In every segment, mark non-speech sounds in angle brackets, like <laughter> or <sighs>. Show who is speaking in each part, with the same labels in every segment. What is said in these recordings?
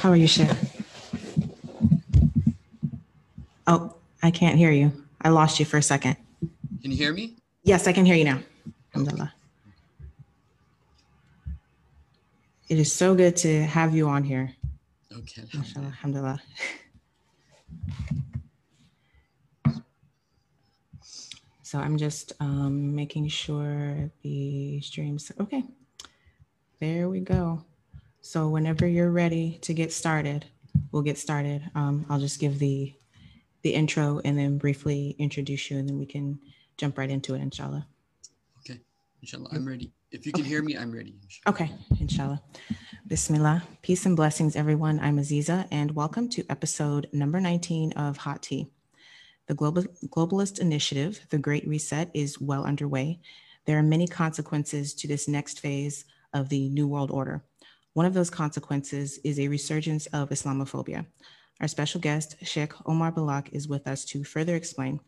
Speaker 1: How are you, Sheikh? Oh, I can't hear you. I lost you for a second.
Speaker 2: Can you hear me?
Speaker 1: Yes, I can hear you now. Alhamdulillah. It is so good to have you on here.
Speaker 2: Okay.
Speaker 1: Mashallah, alhamdulillah. So I'm just um, making sure the streams, okay. There we go. So whenever you're ready to get started, we'll get started. Um, I'll just give the the intro and then briefly introduce you and then we can jump right into it, inshallah.
Speaker 2: Okay. Inshallah, I'm ready. If you can hear me, I'm ready. inshallah.
Speaker 1: Okay, inshallah. Bismillah. Peace and blessings, everyone. I'm Aziza, and welcome to episode number 19 of Hot Tea. The Global, Globalist Initiative, the Great Reset, is well underway. There are many consequences to this next phase of the New World Order. One of those consequences is a resurgence of Islamophobia. Our special guest, Sheikh Omar Baloch, is with us to further explain.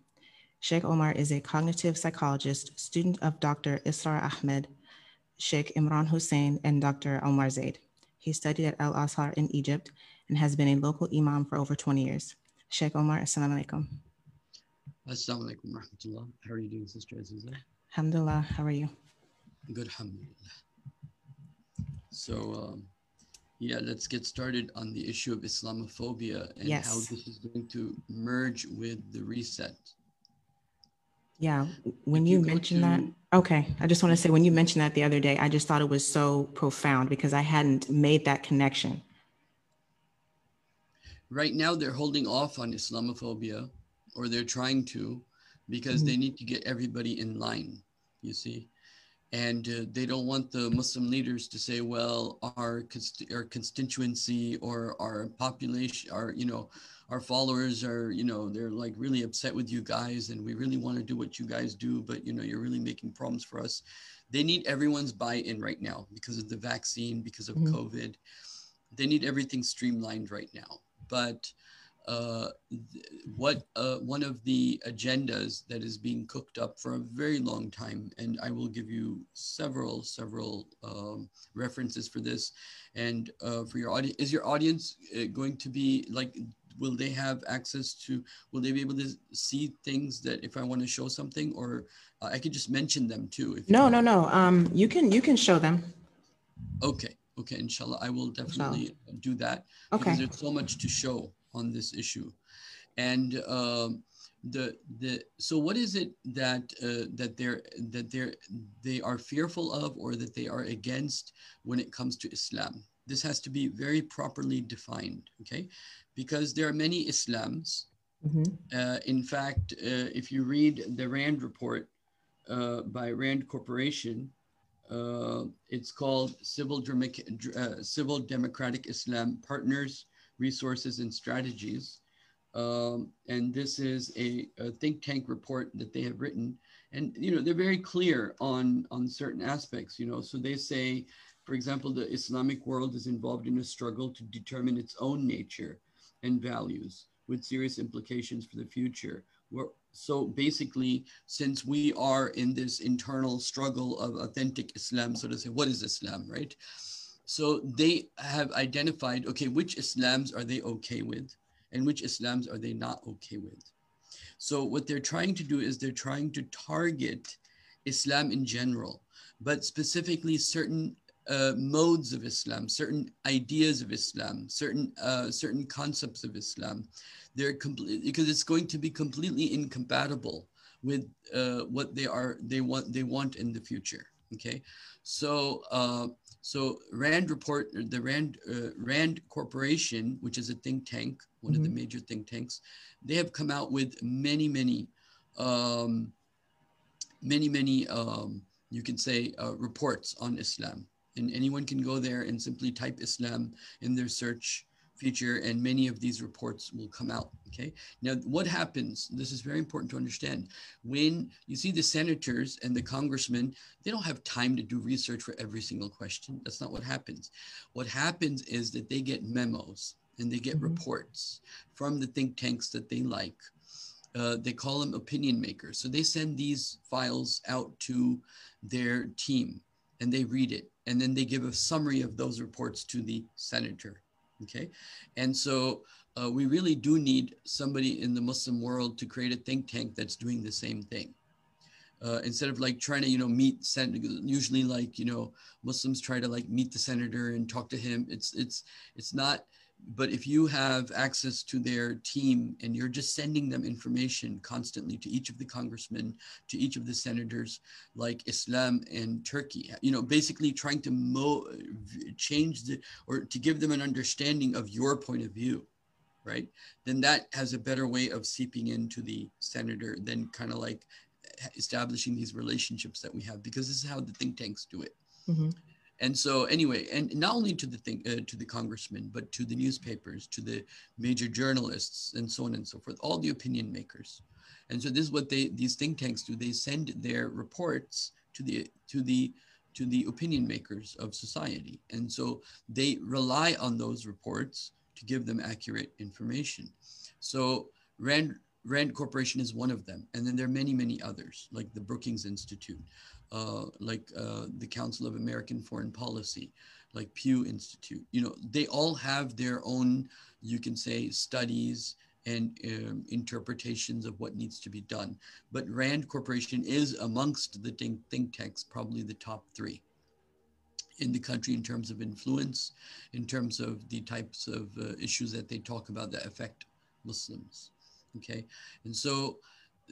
Speaker 1: Sheikh Omar is a cognitive psychologist, student of Dr. Israr Ahmed, Sheikh Imran Hosein, and Dr. Omar Zaid. He studied at Al Azhar in Egypt and has been a local imam for over 20 years. Sheikh Omar, assalamu alaikum.
Speaker 2: Assalamu alaikum rahmatullah. How are you doing, Sister Aziza?
Speaker 1: Alhamdulillah, how are you?
Speaker 2: Good, alhamdulillah. So, um, yeah, let's get started on the issue of Islamophobia and
Speaker 1: Yes.
Speaker 2: how this is going to merge with the reset.
Speaker 1: Yeah, when you
Speaker 2: you
Speaker 1: mentioned that, okay, I just want to say when you mentioned that the other day, I just thought it was so profound because I hadn't made that connection.
Speaker 2: Right now, they're holding off on Islamophobia, or they're trying to, because they need to get everybody in line, you see. And uh, they don't want the Muslim leaders to say, well, our, const- our constituency or our population, our, you know, our followers are, you know, they're like really upset with you guys and we really want to do what you guys do, but, you know, you're really making problems for us. They need everyone's buy in right now because of the vaccine, because of
Speaker 1: Mhm.
Speaker 2: COVID. They need everything streamlined right now but uh, what uh, one of the agendas that is being cooked up for a very long time, and I will give you several several um, references for this, and uh, for your audience, is your audience uh, going to be like? Will they have access to? Will they be able to see things that if I want to show something, or uh, I could just mention them too? If
Speaker 1: No, no, no. Um, you can you can show them.
Speaker 2: Okay, okay, inshallah, I will definitely do that
Speaker 1: Okay.
Speaker 2: because there's so much to show on this issue. And um, the the so what is it that uh, that they're that they're they are fearful of or that they are against when it comes to islam? This has to be very properly defined okay? Because there are many islams
Speaker 1: Mhm.
Speaker 2: uh, in fact, uh, if you read the RAND report uh, by RAND Corporation, uh, it's called Civil, uh, Civil Democratic Islam Partners, Resources and Strategies. Um, and this is a, a think tank report that they have written. And, you know, they're very clear on, on certain aspects, you know, so they say, for example, the Islamic world is involved in a struggle to determine its own nature and values with serious implications for the future. We're, so basically, since we are in this internal struggle of authentic Islam, so to say, what is Islam, right? So they have identified, okay, which Islams are they okay with and which Islams are they not okay with? So what they're trying to do is they're trying to target Islam in general, but specifically certain uh, modes of Islam, certain ideas of Islam, certain uh, certain concepts of Islam. They're complete because it's going to be completely incompatible with uh, what they are they want they want in the future. Okay, so uh, so Rand report the Rand uh, Rand Corporation, which is a think tank, one of the major think tanks, they have come out with many many um, many many um, you can say uh, reports on Islam. And anyone can go there and simply type Islam in their search feature and many of these reports will come out okay? Now what happens this is very important to understand. When you see the senators and the congressmen they don't have time to do research for every single question. That's not what happens. What happens is that they get memos and they get
Speaker 1: Mhm.
Speaker 2: reports from the think tanks that they like. Uh, they call them opinion makers. So they send these files out to their team and they read it. And then they give a summary of those reports to the senator Okay. And so uh, we really do need somebody in the Muslim world to create a think tank that's doing the same thing. Uh, instead of like trying to, you know, meet, sen- usually like, you know, Muslims try to like meet the senator and talk to him. It's, it's, it's not, but if you have access to their team and you're just sending them information constantly to each of the congressmen to each of the senators like islam and turkey you know basically trying to mo- change the or to give them an understanding of your point of view right then that has a better way of seeping into the senator than kind of like establishing these relationships that we have because this is how the think tanks do it mm-hmm. And so anyway, and not only to the thing, uh, to the congressmen, but to the newspapers, to the major journalists, and so on and so forth, all the opinion makers. And so this is what they these think tanks do. They send their reports to the to the to the opinion makers of society. And so they rely on those reports to give them accurate information. So Rand Rand Corporation is one of them. And then there are many, many others, like the Brookings Institute, uh, like uh, the Council of American Foreign Policy, like Pew Institute. You know, they all have their own, you can say, studies and um, interpretations of what needs to be done. But Rand Corporation is amongst the think, think tanks, probably the top three in the country in terms of influence, in terms of the types of uh, issues that they talk about that affect Muslims. Okay, and so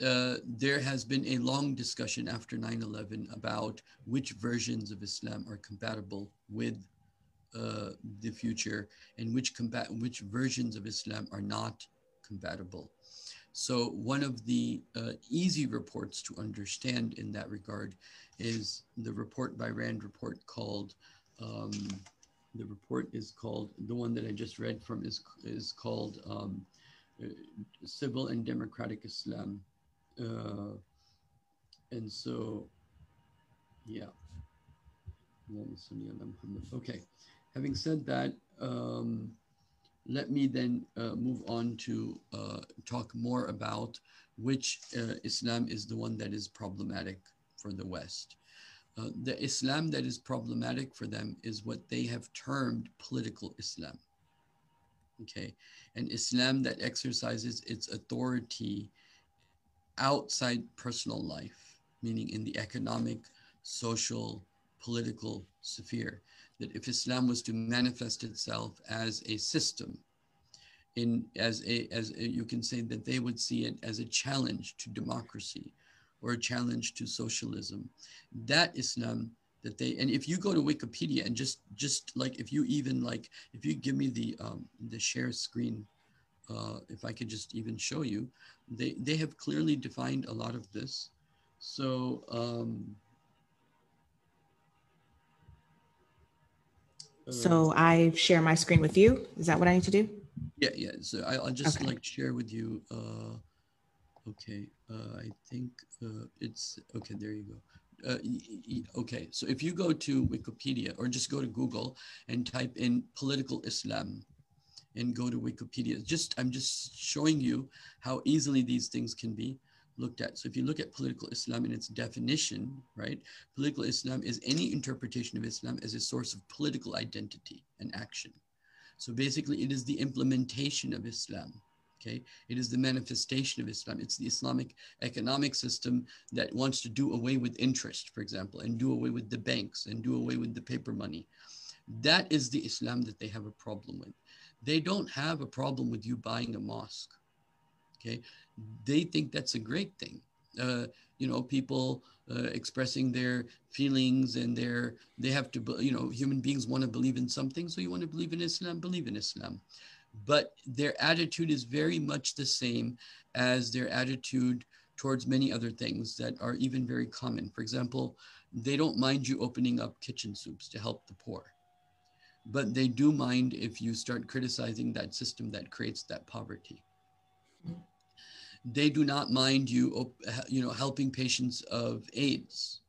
Speaker 2: uh, there has been a long discussion after 9-11 about which versions of Islam are compatible with uh, the future and which, combat which versions of Islam are not compatible. So one of the uh, easy reports to understand in that regard is the report by Rand report called, um, the report is called, the one that I just read from is, is called um, uh, Civil and Democratic Islam uh, and so, yeah. Okay, having said that, um, let me then uh, move on to uh, talk more about which uh, Islam is the one that is problematic for the West. Uh, the Islam that is problematic for them is what they have termed political Islam. Okay, an Islam that exercises its authority outside personal life, meaning in the economic, social, political sphere. That if Islam was to manifest itself as a system, in as a as a, you can say that they would see it as a challenge to democracy or a challenge to socialism. That Islam that they and if you go to Wikipedia and just just like if you even like if you give me the um, the share screen uh, if I could just even show you, they, they have clearly defined a lot of this. So, um,
Speaker 1: so I share my screen with you. Is that what I need to do?
Speaker 2: Yeah, yeah. So I, will just okay. like share with you. Uh, okay, uh, I think uh, it's okay. There you go. Uh, okay, so if you go to Wikipedia or just go to Google and type in political Islam, and go to Wikipedia. Just I'm just showing you how easily these things can be looked at. So if you look at political Islam in its definition, right? Political Islam is any interpretation of Islam as a source of political identity and action. So basically it is the implementation of Islam. Okay, it is the manifestation of Islam. It's the Islamic economic system that wants to do away with interest, for example, and do away with the banks and do away with the paper money. That is the Islam that they have a problem with they don't have a problem with you buying a mosque. Okay, they think that's a great thing. Uh, you know, people uh, expressing their feelings and their they have to, you know, human beings want to believe in something, so you want to believe in Islam, believe in Islam. But their attitude is very much the same as their attitude towards many other things that are even very common. For example, they don't mind you opening up kitchen soups to help the poor but they do mind if you start criticizing that system that creates that poverty. They do not mind you, you know, helping patients of AIDS.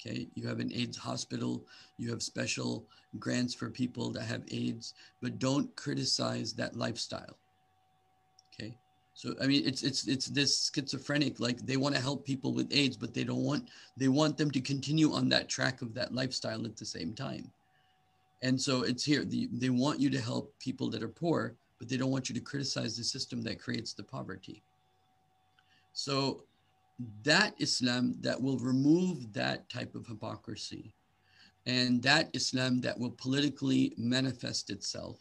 Speaker 2: Okay, you have an AIDS hospital, you have special grants for people that have AIDS, but don't criticize that lifestyle. Okay, so I mean, it's it's it's this schizophrenic. Like they want to help people with AIDS, but they don't want they want them to continue on that track of that lifestyle at the same time And so it's here. The, they want you to help people that are poor, but they don't want you to criticize the system that creates the poverty. So that Islam that will remove that type of hypocrisy and that Islam that will politically manifest itself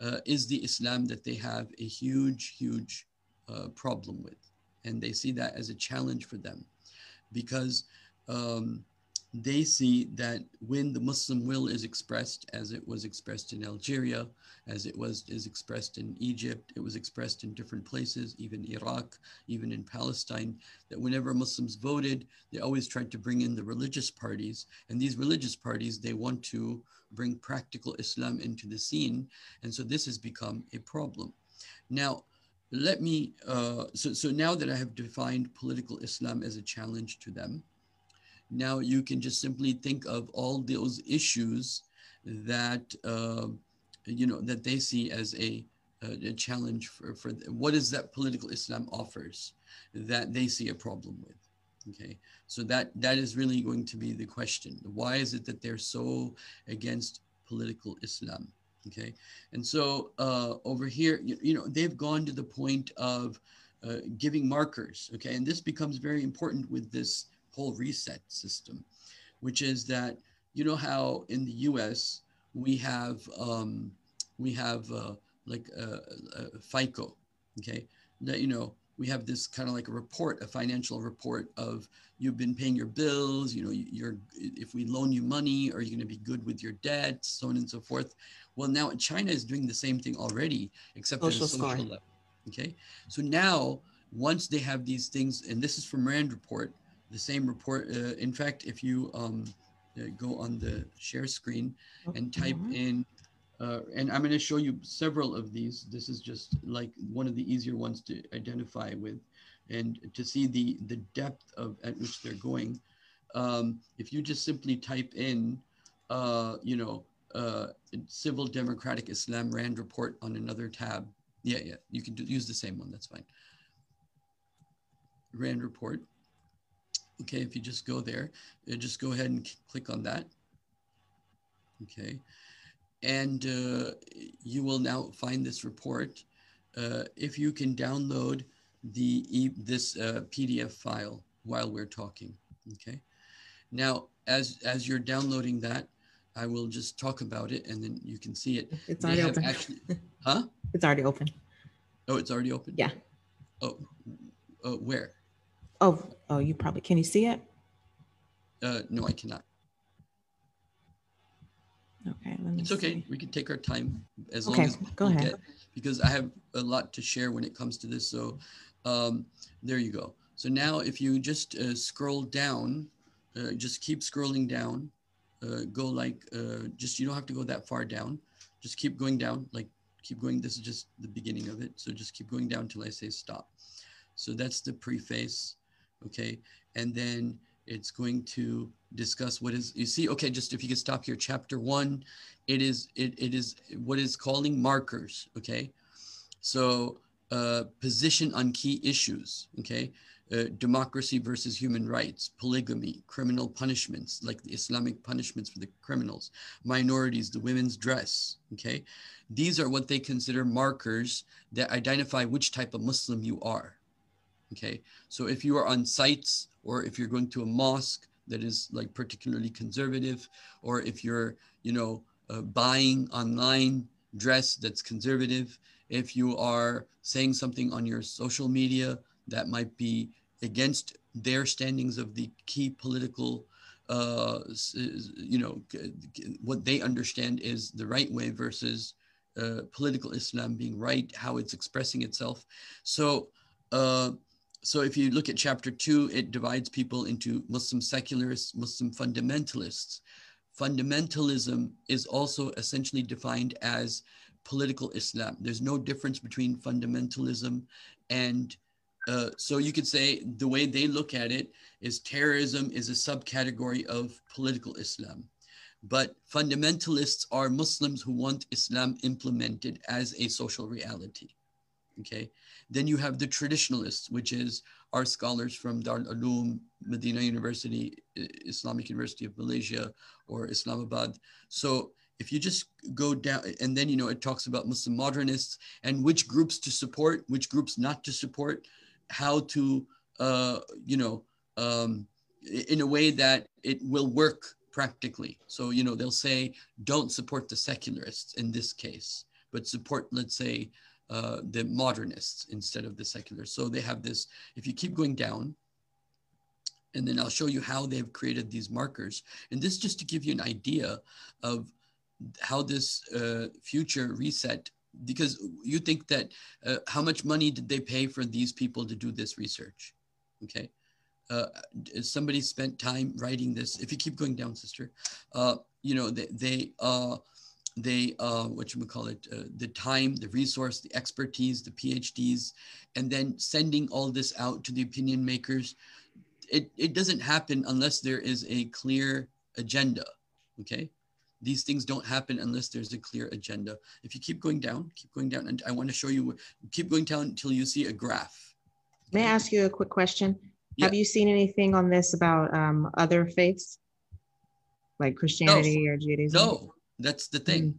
Speaker 2: uh, is the Islam that they have a huge, huge uh, problem with. And they see that as a challenge for them because um, they see that when the Muslim will is expressed, as it was expressed in Algeria, as it was is expressed in Egypt, it was expressed in different places, even Iraq, even in Palestine, that whenever Muslims voted, they always tried to bring in the religious parties. And these religious parties, they want to bring practical Islam into the scene. And so this has become a problem. Now, let me, uh, so, so now that I have defined political Islam as a challenge to them, now you can just simply think of all those issues that uh, you know that they see as a, a challenge for, for what is that political Islam offers that they see a problem with. Okay, so that that is really going to be the question. Why is it that they're so against political Islam? Okay, and so uh, over here, you, you know, they've gone to the point of uh, giving markers. Okay, and this becomes very important with this whole reset system, which is that you know how in the U.S. we have um, we have uh, like a, a FICO, okay, that you know we have this kind of like a report, a financial report of you've been paying your bills, you know, you're if we loan you money, are you going to be good with your debt, so on and so forth. Well, now China is doing the same thing already, except social at a social score. level. Okay, so now once they have these things, and this is from Rand report, the same report. Uh, in fact, if you um, uh, go on the share screen and type mm-hmm. in, uh, and I'm going to show you several of these. This is just like one of the easier ones to identify with and to see the, the depth of at which they're going. Um, if you just simply type in, uh, you know, uh, Civil Democratic Islam Rand report on another tab. Yeah, yeah, you can do, use the same one. That's fine. Rand report. Okay, if you just go there, uh, just go ahead and click on that. Okay, and uh, you will now find this report. Uh, if you can download the e this uh, PDF file while we're talking. Okay, now as as you're downloading that, I will just talk about it, and then you can see it.
Speaker 1: It's already open. Actually, huh? It's already open.
Speaker 2: Oh, it's already open.
Speaker 1: Yeah.
Speaker 2: Oh, oh where?
Speaker 1: Oh, oh, you probably can you see it?
Speaker 2: Uh, no, I cannot.
Speaker 1: Okay, let me.
Speaker 2: It's okay. See. We can take our time as
Speaker 1: okay,
Speaker 2: long as
Speaker 1: go ahead. Get,
Speaker 2: because I have a lot to share when it comes to this. So, um, there you go. So now, if you just uh, scroll down, uh, just keep scrolling down. Uh, go like uh, just you don't have to go that far down. Just keep going down. Like keep going. This is just the beginning of it. So just keep going down till I say stop. So that's the preface okay? And then it's going to discuss what is, you see, okay, just if you could stop here, chapter one, it is, it, it is what is calling markers, okay? So uh, position on key issues, okay? Uh, democracy versus human rights, polygamy, criminal punishments, like the Islamic punishments for the criminals, minorities, the women's dress. Okay. These are what they consider markers that identify which type of Muslim you are. Okay, so if you are on sites or if you're going to a mosque that is like particularly conservative, or if you're, you know, uh, buying online dress that's conservative, if you are saying something on your social media that might be against their standings of the key political uh, you know, what they understand is the right way versus uh, political Islam being right, how it's expressing itself. So uh, so if you look at chapter two, it divides people into Muslim secularists, Muslim fundamentalists. Fundamentalism is also essentially defined as political Islam. There's no difference between fundamentalism and uh, so you could say the way they look at it is terrorism is a subcategory of political Islam. But fundamentalists are Muslims who want Islam implemented as a social reality. Okay. Then you have the traditionalists, which is our scholars from Dar al Uloom, Medina University, Islamic University of Malaysia, or Islamabad. So if you just go down and then you know it talks about muslim modernists and which groups to support which groups not to support how to uh, you know um, in a way that it will work practically so you know they'll say don't support the secularists in this case but support let's say uh, the modernists instead of the secular. So they have this if you keep going down and then I'll show you how they've created these markers. And this just to give you an idea of how this uh, future reset because you think that uh, how much money did they pay for these people to do this research? Okay. Uh, somebody spent time writing this? If you keep going down sister uh, you know they they uh, they uh, what you call it uh, the time the resource the expertise the phds and then sending all this out to the opinion makers it, it doesn't happen unless there is a clear agenda okay these things don't happen unless there's a clear agenda. If you keep going down, keep going down, and I want to show you, keep going down until you see a graph.
Speaker 1: May I ask you a quick question? Yeah. Have you seen anything on this about um, other faiths, like Christianity
Speaker 2: no.
Speaker 1: or Judaism?
Speaker 2: No, that's the thing. Mm.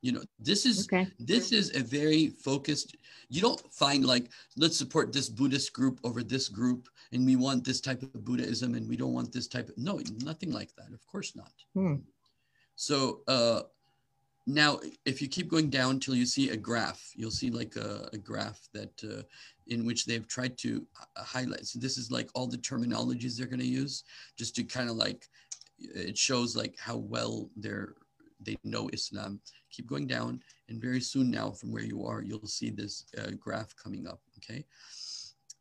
Speaker 2: You know, this is okay. this is a very focused. You don't find like let's support this Buddhist group over this group, and we want this type of Buddhism, and we don't want this type of no, nothing like that. Of course not. Hmm. So uh, now, if you keep going down till you see a graph, you'll see like a, a graph that uh, in which they've tried to uh, highlight. So this is like all the terminologies they're going to use, just to kind of like it shows like how well they're they know Islam. Keep going down, and very soon now, from where you are, you'll see this uh, graph coming up. Okay,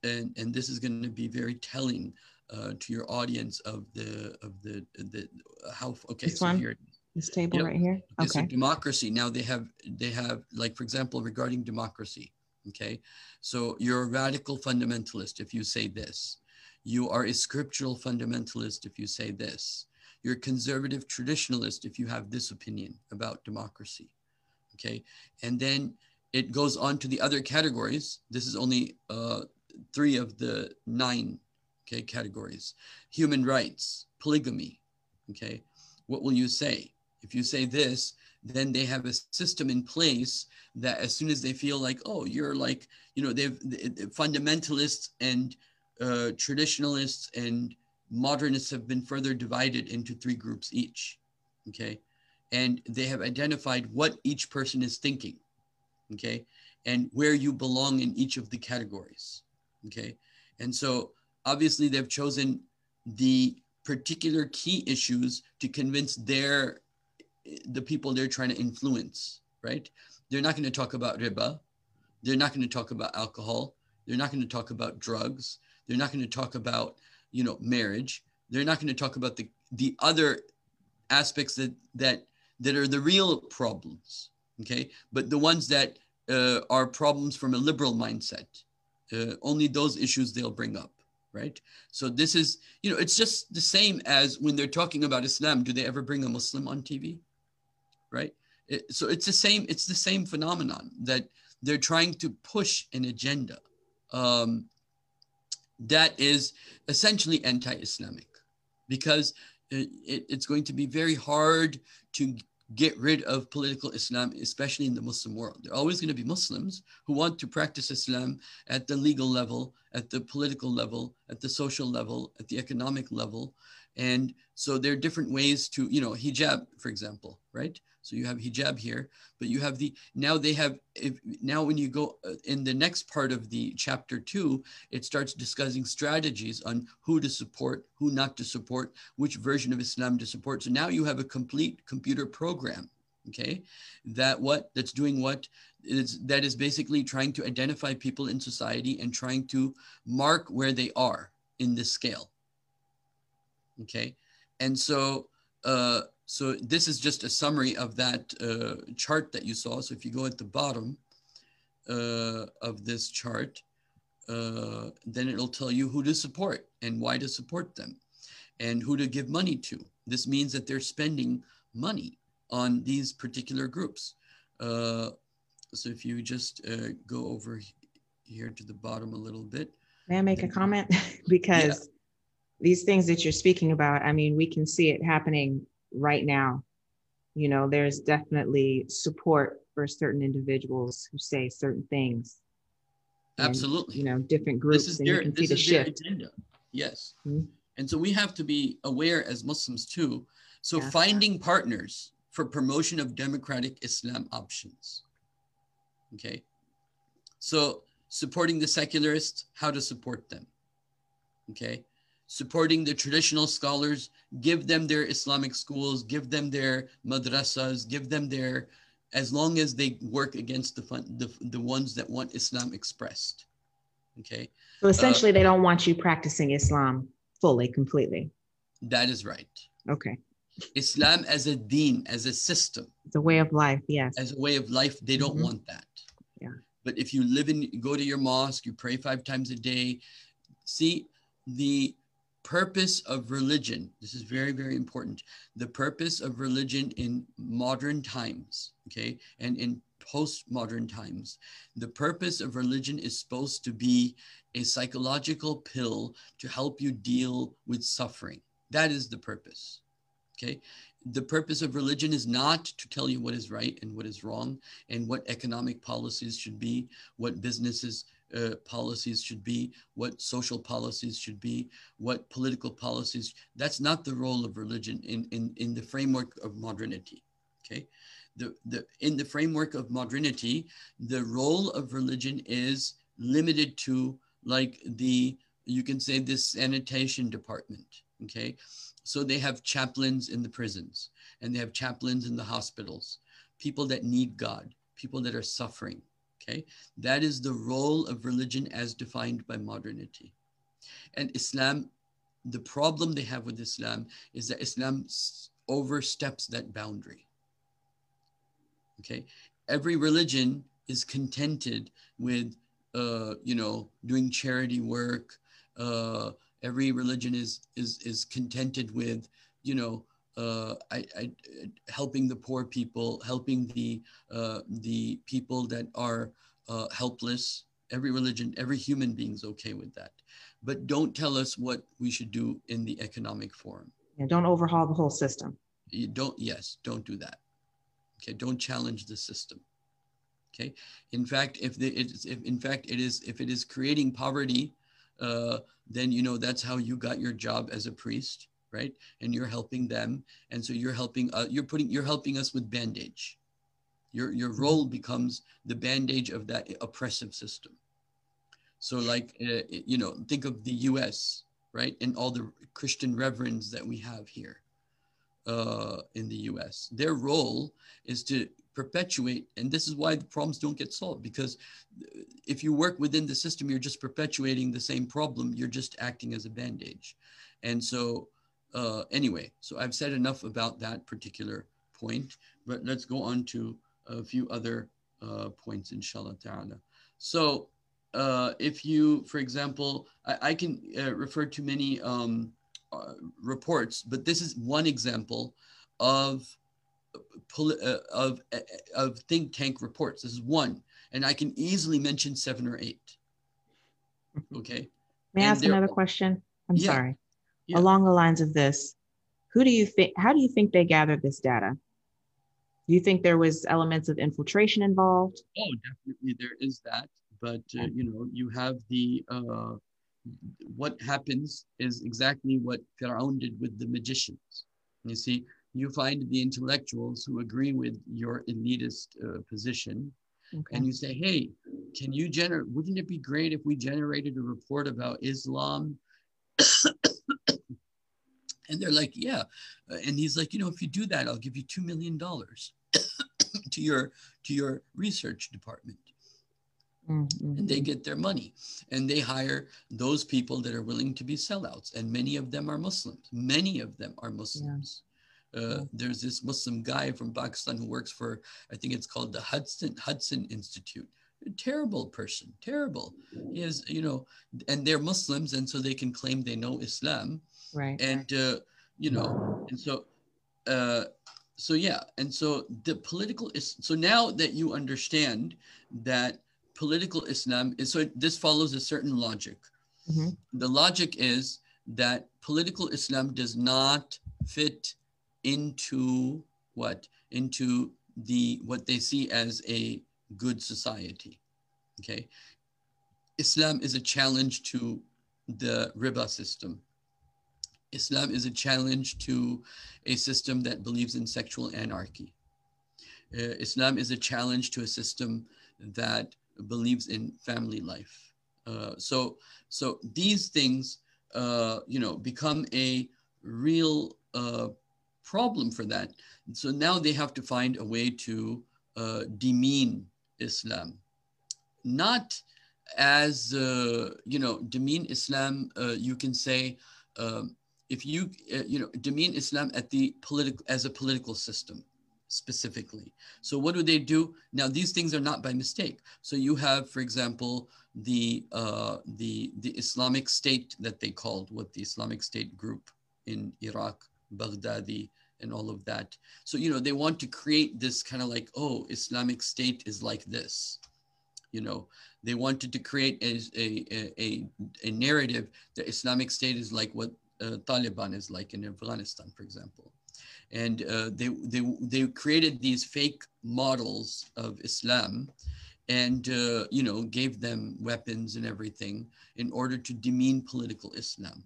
Speaker 2: and and this is going to be very telling uh, to your audience of the of the the how. Okay,
Speaker 1: this so one? here this table yep. right here. Okay.
Speaker 2: So democracy. Now they have they have like for example regarding democracy. Okay, so you're a radical fundamentalist if you say this. You are a scriptural fundamentalist if you say this. You're a conservative traditionalist if you have this opinion about democracy. Okay, and then it goes on to the other categories. This is only uh, three of the nine okay categories. Human rights, polygamy. Okay, what will you say? If you say this, then they have a system in place that as soon as they feel like, oh, you're like, you know, they've fundamentalists and uh, traditionalists and modernists have been further divided into three groups each. Okay. And they have identified what each person is thinking. Okay. And where you belong in each of the categories. Okay. And so obviously they've chosen the particular key issues to convince their the people they're trying to influence, right? They're not going to talk about riba. They're not going to talk about alcohol. They're not going to talk about drugs. They're not going to talk about, you know, marriage. They're not going to talk about the the other aspects that that that are the real problems. Okay, but the ones that uh, are problems from a liberal mindset, uh, only those issues they'll bring up right? So this is, you know, it's just the same as when they're talking about Islam. Do they ever bring a Muslim on TV? right? It, so it's the same. It's the same phenomenon that they're trying to push an agenda um, that is essentially anti-Islamic, because it, it, it's going to be very hard to get rid of political Islam, especially in the Muslim world. There are always going to be Muslims who want to practice Islam at the legal level, at the political level, at the social level, at the economic level. And so there are different ways to, you know, hijab, for example, right? So you have hijab here, but you have the, now they have, if, now when you go uh, in the next part of the chapter two, it starts discussing strategies on who to support, who not to support, which version of Islam to support. So now you have a complete computer program, okay, that what, that's doing what is, that is basically trying to identify people in society and trying to mark where they are in this scale, okay? And so, uh, so this is just a summary of that uh, chart that you saw. So if you go at the bottom uh, of this chart, uh, then it'll tell you who to support and why to support them and who to give money to. This means that they're spending money on these particular groups. Uh, so if you just uh, go over here to the bottom a little bit.
Speaker 1: May I make a comment? <laughs> because yeah. these things that you're speaking about, I mean, we can see it happening right now. you know, there's definitely support for certain individuals who say certain things.
Speaker 2: And, Absolutely.
Speaker 1: You know, different groups.
Speaker 2: This is their, this is their agenda. Yes. Mm-hmm. And so we have to be aware as Muslims too. So yeah. finding partners for promotion of democratic Islam options. Okay. So supporting the secularists, how to support them. Okay. Supporting the traditional scholars, give them their Islamic schools, give them their madrasas, give them their, as long as they work against the, fun, the, the ones that want Islam expressed. Okay.
Speaker 1: So essentially, uh, they don't want you practicing Islam fully, completely.
Speaker 2: That is right.
Speaker 1: Okay.
Speaker 2: Islam as a deen, as a system.
Speaker 1: It's a way of life, yes.
Speaker 2: As a way of life, they don't mm-hmm. want that.
Speaker 1: Yeah.
Speaker 2: But if you live in, go to your mosque, you pray five times a day. See, the purpose of religion, this is very, very important. The purpose of religion in modern times, okay, and in postmodern times, the purpose of religion is supposed to be a psychological pill to help you deal with suffering. That is the purpose. Okay. The purpose of religion is not to tell you what is right and what is wrong and what economic policies should be, what businesses uh, policies should be, what social policies should be, what political policies. That's not the role of religion in, in, in the framework of modernity. Okay. The, the, in the framework of modernity, the role of religion is limited to like the, you can say this sanitation department. Okay. So they have chaplains in the prisons and they have chaplains in the hospitals, people that need God, people that are suffering. Okay, that is the role of religion as defined by modernity. And Islam, the problem they have with Islam is that Islam oversteps that boundary. Okay, every religion is contented with, uh, you know, doing charity work, uh, every religion is is is contented with you know uh, I, I, helping the poor people, helping the uh, the people that are uh, helpless. Every religion, every human being is okay with that, but don't tell us what we should do in the economic forum.
Speaker 1: Yeah, don't overhaul the whole system.
Speaker 2: You don't. Yes, don't do that. Okay, don't challenge the system. Okay. In fact, if the it's if in fact it is if it is creating poverty uh, then you know that's how you got your job as a priest, right? And you're helping them, and so you're helping. Uh, you're putting. You're helping us with bandage. Your your mm-hmm. role becomes the bandage of that oppressive system. So, like uh, you know, think of the U.S. right, and all the Christian reverends that we have here uh, in the U.S. Their role is to perpetuate and this is why the problems don't get solved because if you work within the system you're just perpetuating the same problem you're just acting as a bandage and so uh, anyway so i've said enough about that particular point but let's go on to a few other uh, points inshallah ta'ala so uh, if you for example i, I can uh, refer to many um, uh, reports but this is one example of uh, of uh, of think tank reports. This is one, and I can easily mention seven or eight. <laughs> Okay.
Speaker 1: May I ask another question? I'm yeah, sorry. Yeah. Along the lines of this, who do you think? How do you think they gathered this data? Do you think there was elements of infiltration involved?
Speaker 2: Oh, definitely there is that. But uh, you know, you have the uh, what happens is exactly what Pharaoh did with the magicians. You see, you find the intellectuals who agree with your elitist uh, position okay. and you say hey can you generate wouldn't it be great if we generated a report about islam <coughs> and they're like yeah. And he's like you know if you do that i'll give you two million dollars <coughs> to your to your research department. Mm-hmm. and they get their money. And they hire those people that are willing to be sellouts. And many of them are muslims. Many of them are muslims. Uh, there's this Muslim guy from Pakistan who works for, I think it's called the Hudson Hudson Institute. Terrible person, terrible. He has, you know, and they're Muslims, and so they can claim they know Islam.
Speaker 1: Right.
Speaker 2: And uh, you know, and so, uh, so yeah, and so the political is so now that you understand that political Islam is so this follows a certain logic. Mm-hmm. The logic is that political Islam does not fit into what into the what they see as a good society. Okay, Islam is a challenge to the riba system. Islam is a challenge to a system that believes in sexual anarchy. Uh, Islam is a challenge to a system that believes in family life. Uh, so, so these things, uh, you know, become a real uh, problem for that. So now they have to find a way to uh, demean Islam, not as uh, you know, demean Islam. you can say. Um, if you you know demean Islam at the political as a political system, specifically. So what do they do? Now these things are not by mistake. So you have, for example, the uh, the the Islamic State that they called what the Islamic State group in Iraq, Baghdadi, and all of that. So you know they want to create this kind of like oh Islamic State is like this. You know they wanted to create a a, a, a narrative that Islamic State is like what uh, Taliban is like in Afghanistan, for example and uh, they, they, they created these fake models of Islam and, uh, you know, gave them weapons and everything in order to demean political Islam.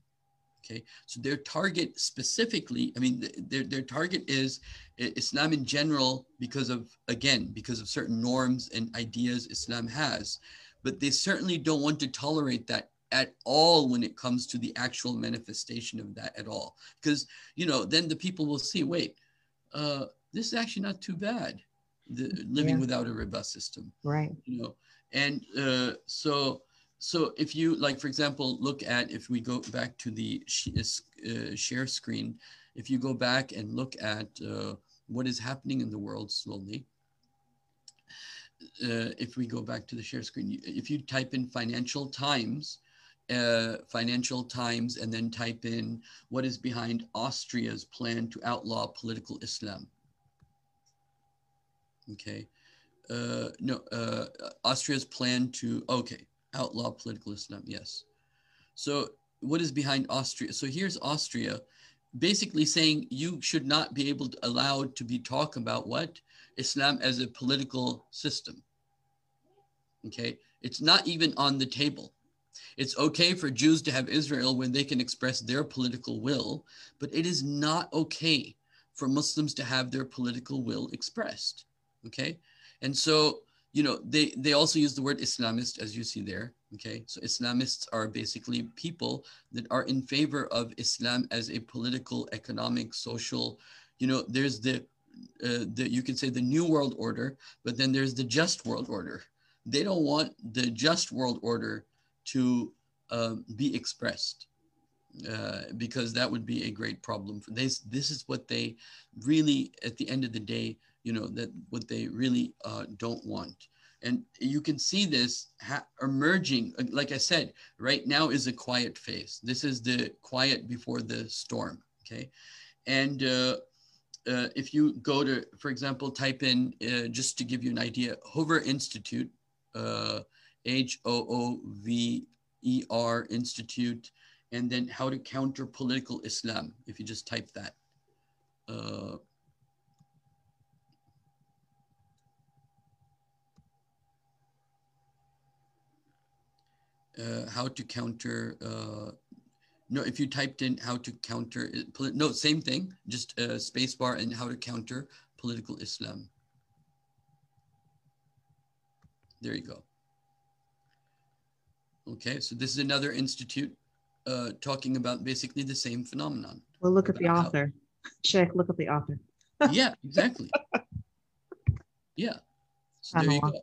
Speaker 2: Okay, so their target specifically, I mean, their, their target is Islam in general because of, again, because of certain norms and ideas Islam has. But they certainly don't want to tolerate that at all when it comes to the actual manifestation of that at all because you know then the people will see wait uh, this is actually not too bad the, living yeah. without a robust system
Speaker 1: right
Speaker 2: you know and uh, so so if you like for example look at if we go back to the uh, share screen if you go back and look at uh, what is happening in the world slowly uh, if we go back to the share screen, if you type in financial times, uh, Financial Times and then type in what is behind Austria's plan to outlaw political Islam. Okay. Uh, no, uh, Austria's plan to, okay, outlaw political Islam. Yes. So, what is behind Austria? So, here's Austria basically saying you should not be able to allowed to be talk about what Islam as a political system. Okay. It's not even on the table. It's okay for Jews to have Israel when they can express their political will, but it is not okay for Muslims to have their political will expressed. Okay. And so, you know, they, they also use the word Islamist, as you see there. Okay. So Islamists are basically people that are in favor of Islam as a political, economic, social, you know, there's the, uh, the you can say the new world order, but then there's the just world order. They don't want the just world order to um, be expressed uh, because that would be a great problem for this. This is what they really, at the end of the day, you know, that what they really uh, don't want. And you can see this emerging, like I said, right now is a quiet phase. This is the quiet before the storm. Okay. And uh, uh, if you go to, for example, type in, uh, just to give you an idea, Hoover Institute, uh, H O O V E R Institute, and then how to counter political Islam. If you just type that. Uh, uh, how to counter uh, no if you typed in how to counter no same thing just a spacebar and how to counter political islam there you go Okay, so this is another institute uh, talking about basically the same phenomenon.
Speaker 1: Well, look at the author. Check, look at the author. <laughs>
Speaker 2: yeah, exactly. Yeah. So there you go.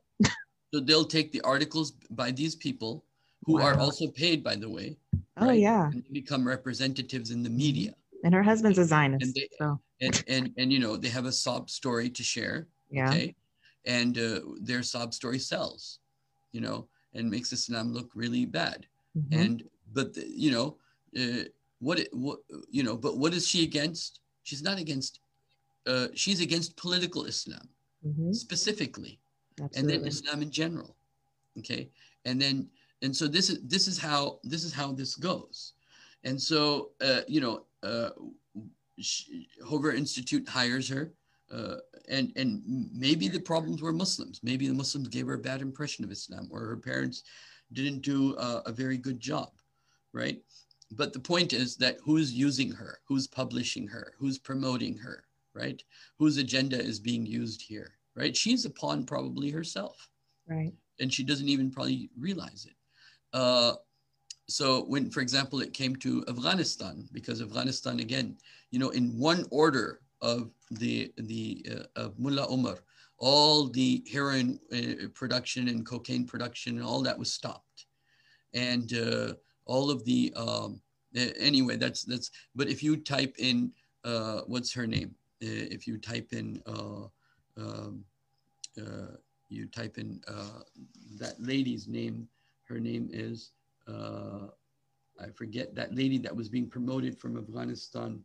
Speaker 2: So they'll take the articles by these people who wow. are also paid, by the way.
Speaker 1: Oh, right? yeah.
Speaker 2: And become representatives in the media.
Speaker 1: And her husband's a Zionist.
Speaker 2: And, they,
Speaker 1: so.
Speaker 2: and, and, and, you know, they have a sob story to share.
Speaker 1: Yeah. Okay.
Speaker 2: And uh, their sob story sells, you know and makes Islam look really bad. Mm-hmm. And but the, you know uh, what what you know, but what is she against? She's not against. Uh, she's against political Islam mm-hmm. specifically, Absolutely. and then Islam in general. Okay, and then and so this is this is how this is how this goes, and so uh, you know uh, she, Hoover Institute hires her uh, and and maybe the problems were Muslims. Maybe the Muslims gave her a bad impression of Islam, or her parents didn't do uh, a very good job, right? But the point is that who's using her, who's publishing her, who's promoting her, right? Whose agenda is being used here, right? She's a pawn probably herself,
Speaker 1: right?
Speaker 2: And she doesn't even probably realize it. Uh, so when, for example, it came to Afghanistan, because Afghanistan again, you know, in one order of the the uh, of Mullah Omar, all the heroin uh, production and cocaine production and all that was stopped, and uh, all of the um, anyway, that's that's. But if you type in uh, what's her name, uh, if you type in uh, um, you type in that lady's name, her name is. Uh, I forget that lady that was being promoted from Afghanistan.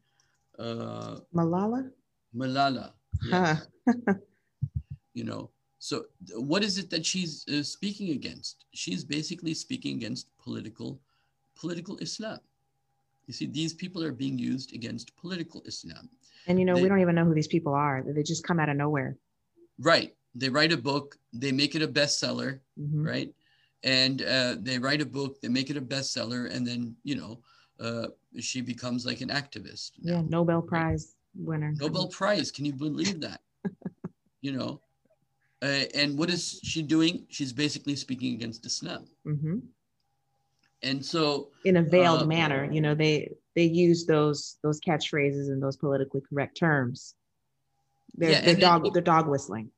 Speaker 2: Uh,
Speaker 1: Malala.
Speaker 2: Malala. Yes. Huh. <laughs> you know, so what is it that she's uh, speaking against? She's basically speaking against political, political Islam. You see, these people are being used against political Islam.
Speaker 1: And you know, they, we don't even know who these people are. They just come out of nowhere.
Speaker 2: Right. They write a book. They make it a bestseller. Mm-hmm. Right and uh, they write a book, they make it a bestseller, and then you know uh, she becomes like an activist.
Speaker 1: Now. Yeah, Nobel Prize winner.
Speaker 2: Nobel Prize, can you believe that? <laughs> you know, uh, and what is she doing? She's basically speaking against Islam. Mm-hmm. And so,
Speaker 1: in a veiled uh, manner, you know, they they use those those catchphrases and those politically correct terms. They're, yeah, they're dog they're dog whistling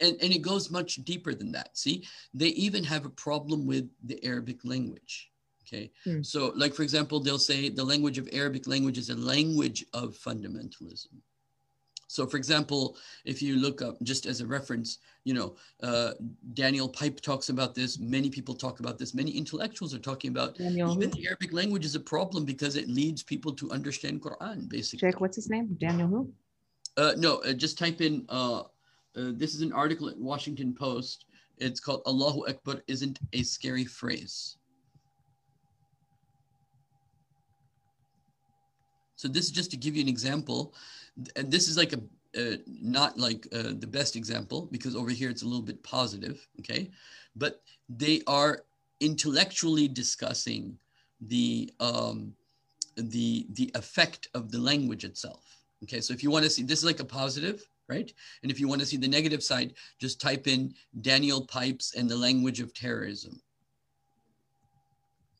Speaker 2: and, and it goes much deeper than that. See, they even have a problem with the Arabic language. Okay. Mm. So, like, for example, they'll say the language of Arabic language is a language of fundamentalism. So, for example, if you look up just as a reference, you know, uh, Daniel Pipe talks about this. Many people talk about this. Many intellectuals are talking about Daniel even the Arabic language is a problem because it leads people to understand Quran, basically.
Speaker 1: Check what's his name? Daniel who?
Speaker 2: Uh, no, uh, just type in uh, this is an article at Washington Post. It's called Allahu Akbar isn't a scary phrase. So this is just to give you an example. And this is like a, uh, not like uh, the best example because over here it's a little bit positive, okay? But they are intellectually discussing the, um, the, the effect of the language itself. Okay, so if you want to see, this is like a positive, right? And if you want to see the negative side, just type in Daniel Pipes and the language of terrorism.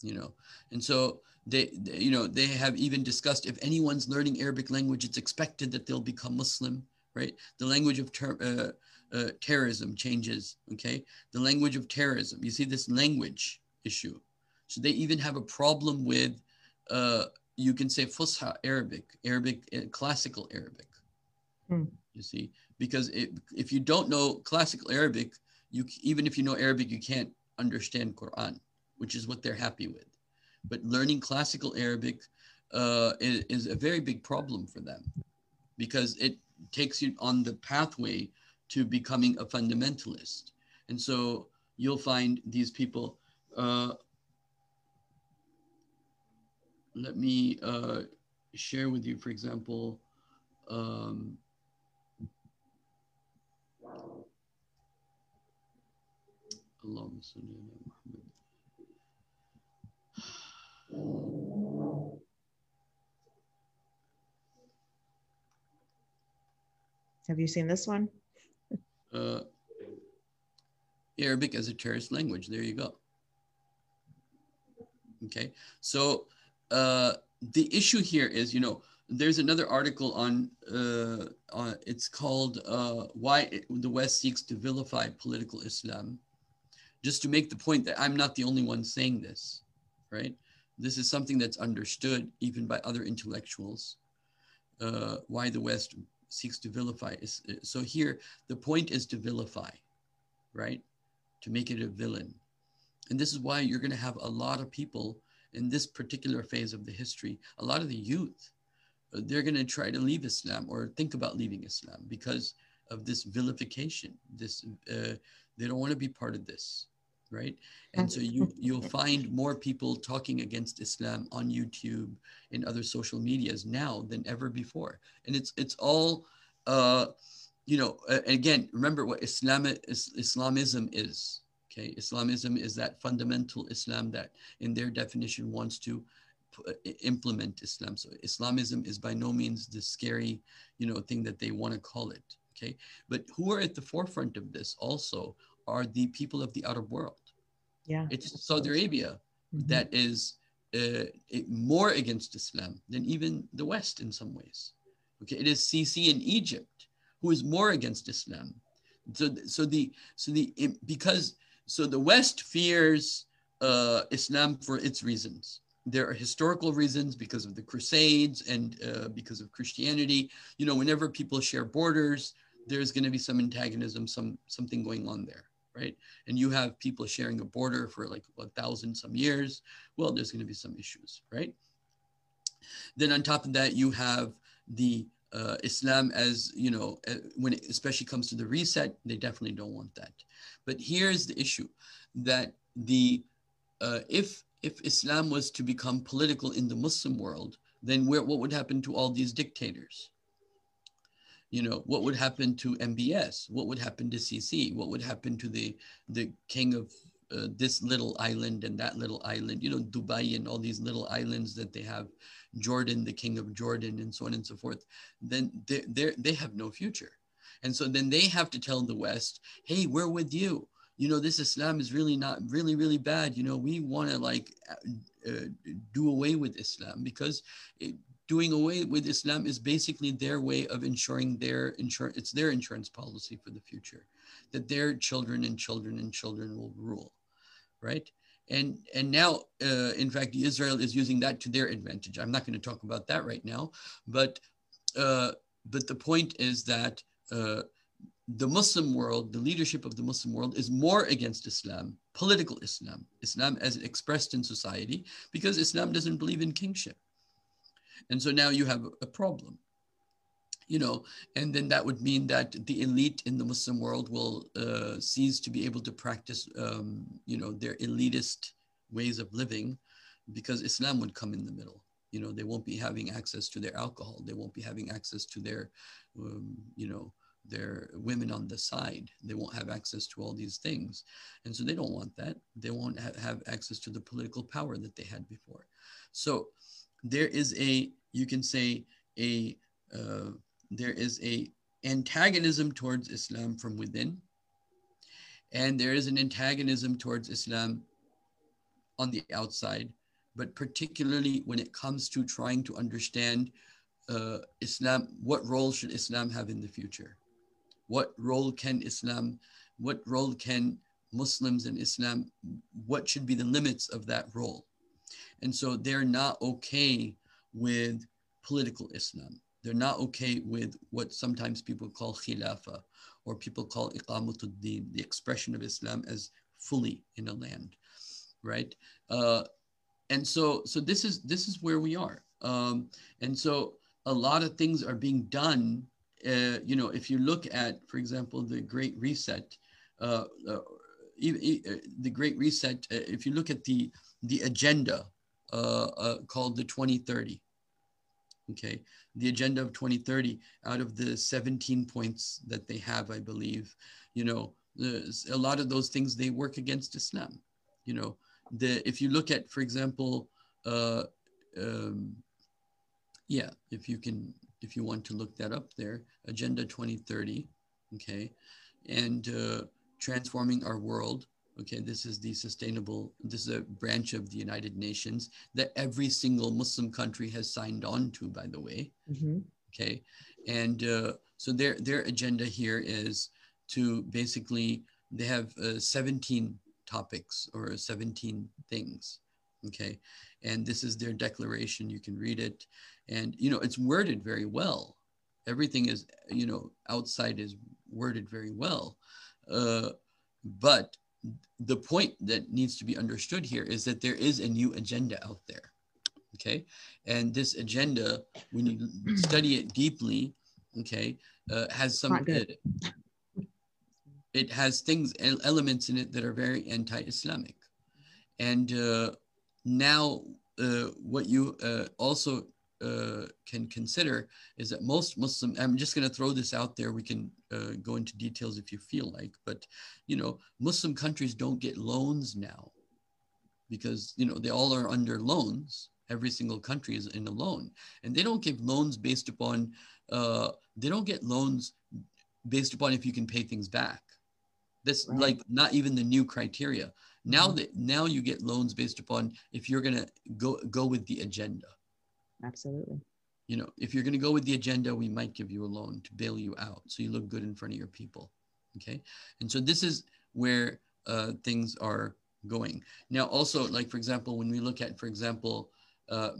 Speaker 2: You know, and so they, they, you know, they have even discussed if anyone's learning Arabic language, it's expected that they'll become Muslim, right? The language of ter- uh, uh, terrorism changes, okay? The language of terrorism. You see this language issue. So they even have a problem with, uh, you can say Fusha Arabic, Arabic, uh, classical Arabic. Hmm you see because it, if you don't know classical arabic you even if you know arabic you can't understand quran which is what they're happy with. But learning classical arabic uh, is, is a very big problem for them because it takes you on the pathway to becoming a fundamentalist. And so you'll find these people uh, let me uh, share with you for example um, اللهم صل على محمد
Speaker 1: Have you seen this one? <laughs>
Speaker 2: uh, Arabic as a terrorist language. There you go. Okay, so uh, the issue here is, you know, there's another article on, uh, on it's called uh, "Why the West Seeks to Vilify Political Islam." Just to make the point that I'm not the only one saying this, right? This is something that's understood even by other intellectuals, uh, why the West seeks to vilify. So here, the point is to vilify, right? To make it a villain. And this is why you're going to have a lot of people in this particular phase of the history, a lot of the youth, they're going to try to leave Islam or think about leaving Islam because of this vilification. This uh, they don't want to be part of this right and so you you'll find more people talking against islam on youtube and other social medias now than ever before and it's it's all uh, you know, again, remember what Islam, is, Islamism is. Okay, Islamism is that fundamental Islam that, in their definition, wants to implement Islam. So Islamism is by no means the scary, you know, thing that they want to call it. Okay, but who are at the forefront of this also are the people of the Arab world.
Speaker 1: Yeah,
Speaker 2: it's Saudi Arabia mm-hmm. that is uh, more against Islam than even the West in some ways. Okay, it is Sisi in Egypt who is more against Islam. So, so the so the because so the West fears uh, Islam for its reasons. There are historical reasons because of the Crusades and uh, because of Christianity. You know, whenever people share borders, there's going to be some antagonism, some something going on there right? And you have people sharing a border for like a thousand some years, well, there's going to be some issues, right? Then on top of that, you have the uh, Islam as, you know, uh, when it especially comes to the reset, they definitely don't want that. But here's the issue that the, uh, if, if Islam was to become political in the Muslim world, then where, what would happen to all these dictators? You know what would happen to mbs what would happen to Sisi what would happen to the the king of uh, this little island and that little island? You know dubai and all these little islands that they have jordan the king of jordan and so on and so forth. Then they they have no future. And so then they have to tell the west hey we're with you. You know this islam is really not really really bad. You know we want to like uh, uh, do away with islam because it, doing away with Islam is basically their way of ensuring their insurance, it's their insurance policy for the future, that their children and children and children will rule, right? And, and now, uh, in fact, Israel is using that to their advantage. I'm not going to talk about that right now, but, uh, but the point is that uh, the Muslim world, the leadership of the Muslim world is more against Islam, political Islam, Islam as expressed in society, because Islam doesn't believe in kingship. And so now you have a problem, you know, and then that would mean that the elite in the Muslim world will uh, cease to be able to practice, um, you know, their elitist ways of living because Islam would come in the middle. You know, they won't be having access to their alcohol. They won't be having access to their, um, you know, their women on the side. They won't have access to all these things. And so they don't want that. They won't ha- have access to the political power that they had before. So there is a you can say a uh, there is a antagonism towards Islam from within, and there is an antagonism towards Islam on the outside, but particularly when it comes to trying to understand uh, Islam, what role should Islam have in the future? What role can Islam, what role can Muslims in Islam, what should be the limits of that role? And so they're not okay with political Islam. They're not okay with what sometimes people call khilafah or people call iqamatuddin, the expression of Islam as fully in a land, right? Uh, and so, so this is this is where we are. Um, and so, a lot of things are being done. Uh, you know, if you look at, for example, the Great Reset, uh, uh the Great Reset. Uh, if you look at the the agenda uh, called the 2030, okay the agenda of 2030 out of the 17 points that they have i believe you know a lot of those things they work against islam you know the if you look at for example uh, um, yeah if you can if you want to look that up there agenda 2030 okay and uh, transforming our world Okay, this is the sustainable, this is a branch of the United Nations that every single Muslim country has signed on to, by the way. Mm-hmm. Okay, and uh, so their, their agenda here is to basically, they have uh, 17 topics or 17 things. Okay, and this is their declaration. You can read it. And, you know, it's worded very well. Everything is, you know, outside is worded very well. Uh, but the point that needs to be understood here is that there is a new agenda out there. Okay. And this agenda, when you study it deeply, okay, uh, has some, it, it, has things, elements in it that are very anti Islamic. And uh, now, uh, what you uh, also uh, can consider is that most Muslim, I'm just going to throw this out there. We can uh, go into details if you feel like, but you know, Muslim countries don't get loans now because you know they all are under loans. Every single country is in a loan, and they don't give loans based upon. Uh, they don't get loans based upon if you can pay things back. That's right. like not even the new criteria. Now mm-hmm. that now you get loans based upon if you're gonna go go with the agenda.
Speaker 3: Absolutely.
Speaker 2: You know, if you're gonna go with the agenda, we might give you a loan to bail you out, so you look good in front of your people. Okay, and so this is where uh, things are going now. Also, like for example, when we look at, for example, uh,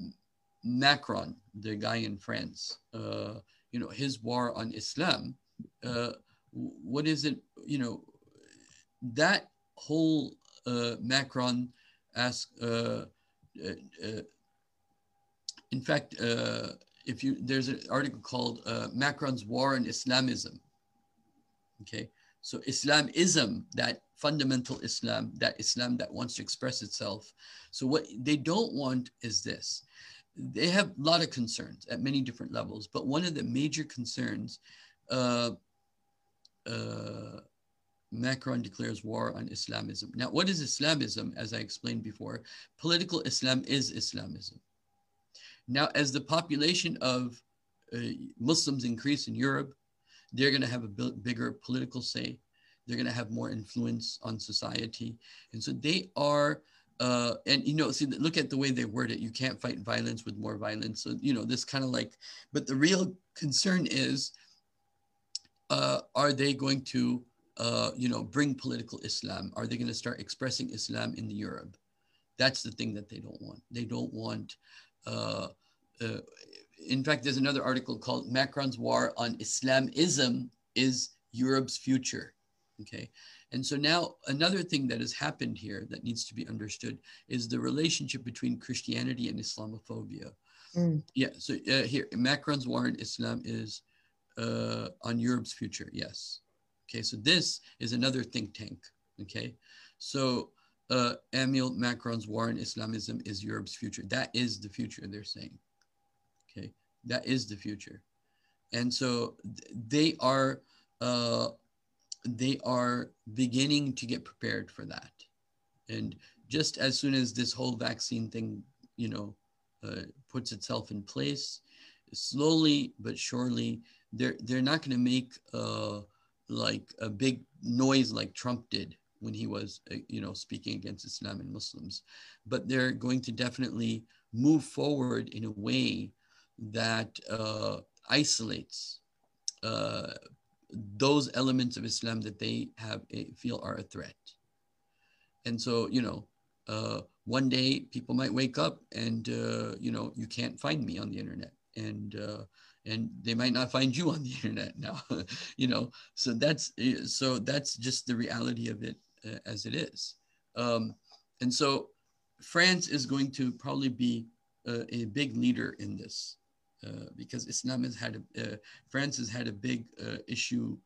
Speaker 2: Macron, the guy in France, uh, you know, his war on Islam. Uh, what is it? You know, that whole uh, Macron ask, uh, uh, uh, in fact, if you, there's an article called Macron's War on Islamism. Okay, so Islamism, that fundamental Islam, that Islam that wants to express itself. So what they don't want is this. They have a lot of concerns at many different levels, but one of the major concerns uh, uh, Macron declares war on Islamism. Now, what is Islamism? As I explained before, political Islam is Islamism. Now, as the population of uh, Muslims increase in Europe, they're going to have a bigger political say. They're going to have more influence on society. And so they are, uh, and you know, see, look at the way they word it. You can't fight violence with more violence. So, you know, this kind of like, but the real concern is, uh, are they going to uh, you know, bring political Islam? Are they going to start expressing Islam in the Europe? That's the thing that they don't want. They don't want. Uh, in fact, there's another article called "Macron's War on Islamism is Europe's Future." Okay, and so now another thing that has happened here that needs to be understood is the relationship between Christianity and Islamophobia. Mm. Yeah. So uh, here, Macron's war on Islam is uh, on Europe's future. Yes. Okay, so this is another think tank. Okay, so uh, Emil Macron's war on Islamism is Europe's future. That is the future, they're saying. That is the future. And so they are uh, they are beginning to get prepared for that. And just as soon as this whole vaccine thing, you know, uh, puts itself in place, slowly but surely, they're they're not going to make uh, like a big noise like Trump did when he was, uh, you know, speaking against Islam and Muslims. But they're going to definitely move forward in a way that uh, isolates uh, those elements of Islam that they have eh, feel are a threat. And so, you know, uh, one day people might wake up and uh, you know you can't find me on the internet, and uh, and they might not find you on the <laughs> internet now you know. So that's so that's just the reality of it uh, as it is. Um, and so france is going to probably be a big leader in this because islam has had a, uh, france has had a big uh, issue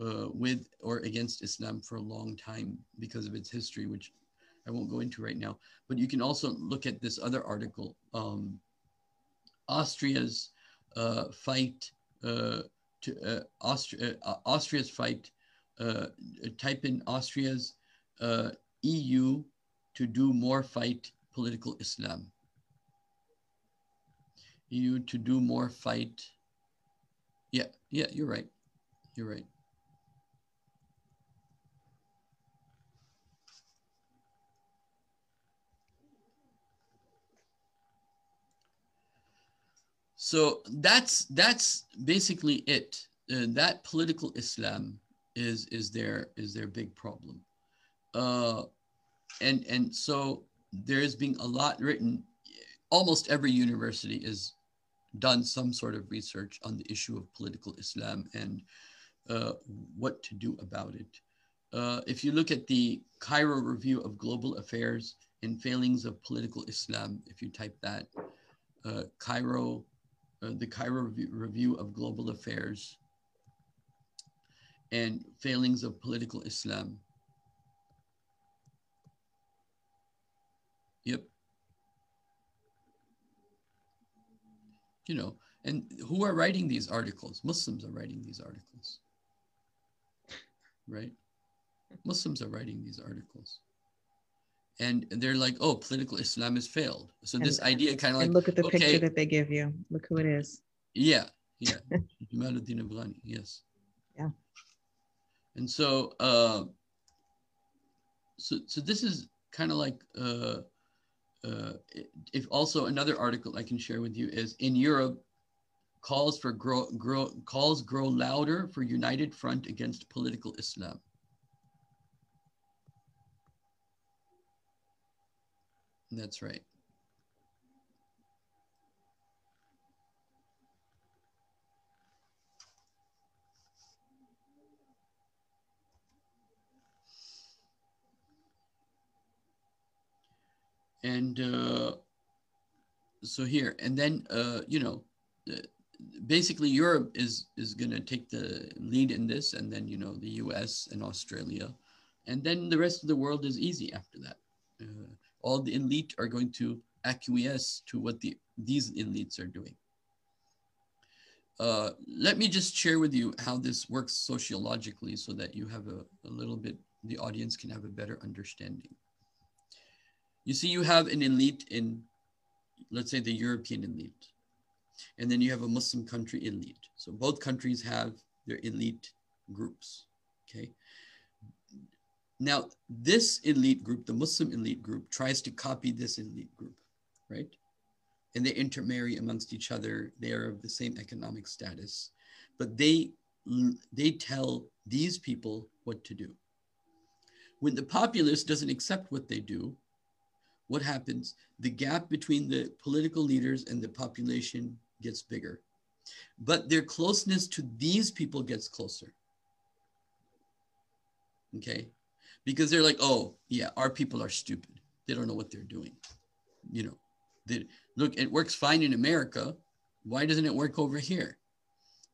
Speaker 2: uh, with or against islam for a long time because of its history which i won't go into right now but you can also look at this other article um, austria's uh, fight uh, to uh, Austria, Austria's fight. type in Austria's EU to do more fight political Islam. EU to do more fight. Yeah, yeah, you're right. You're right. So that's that's basically it. Uh, that political Islam is is their is their big problem, uh, and and so there is being a lot written. Almost every university is done some sort of research on the issue of political Islam and uh, what to do about it. Uh, if you look at the Cairo Review of Global Affairs and Failings of Political Islam, if you type that, uh, Cairo uh, the Cairo Review, Review of Global Affairs and Failings of Political Islam. Yep. You know, and who are writing these articles? Muslims are writing these articles, right? Muslims are writing these articles. And they're like, oh, political Islam has failed. So
Speaker 1: And-
Speaker 2: this idea kind of like,
Speaker 1: look at the
Speaker 2: okay,
Speaker 1: picture that they give you. Look who it is.
Speaker 2: yeah, <laughs> yeah. Jamaluddin Afghani, yes.
Speaker 1: Yeah.
Speaker 2: And so, uh, so, so this is kind of like, uh, uh, if also another article I can share with you is in Europe, calls for grow, grow calls grow louder for united front against political Islam. That's right. And uh, so here, and then uh, you know, basically Europe is is going to take the lead in this, and then you know the U.S. and Australia, and then the rest of the world is easy after that. Uh, all the elite are going to acquiesce to what the these elites are doing. Uh, let me just share with you how this works sociologically so that you have a, a little bit, the audience can have a better understanding. You see, you have an elite in, let's say, the European elite, and then you have a Muslim country elite. So both countries have their elite groups, okay? Now, this elite group, the Muslim elite group, tries to copy this elite group, right? And they intermarry amongst each other. They are of the same economic status, but they they tell these people what to do. When the populace doesn't accept what they do, what happens? The gap between the political leaders and the population gets bigger, but their closeness to these people gets closer. Okay, because they're like, oh, yeah, our people are stupid. They don't know what they're doing. You know, they, look, it works fine in America. Why doesn't it work over here?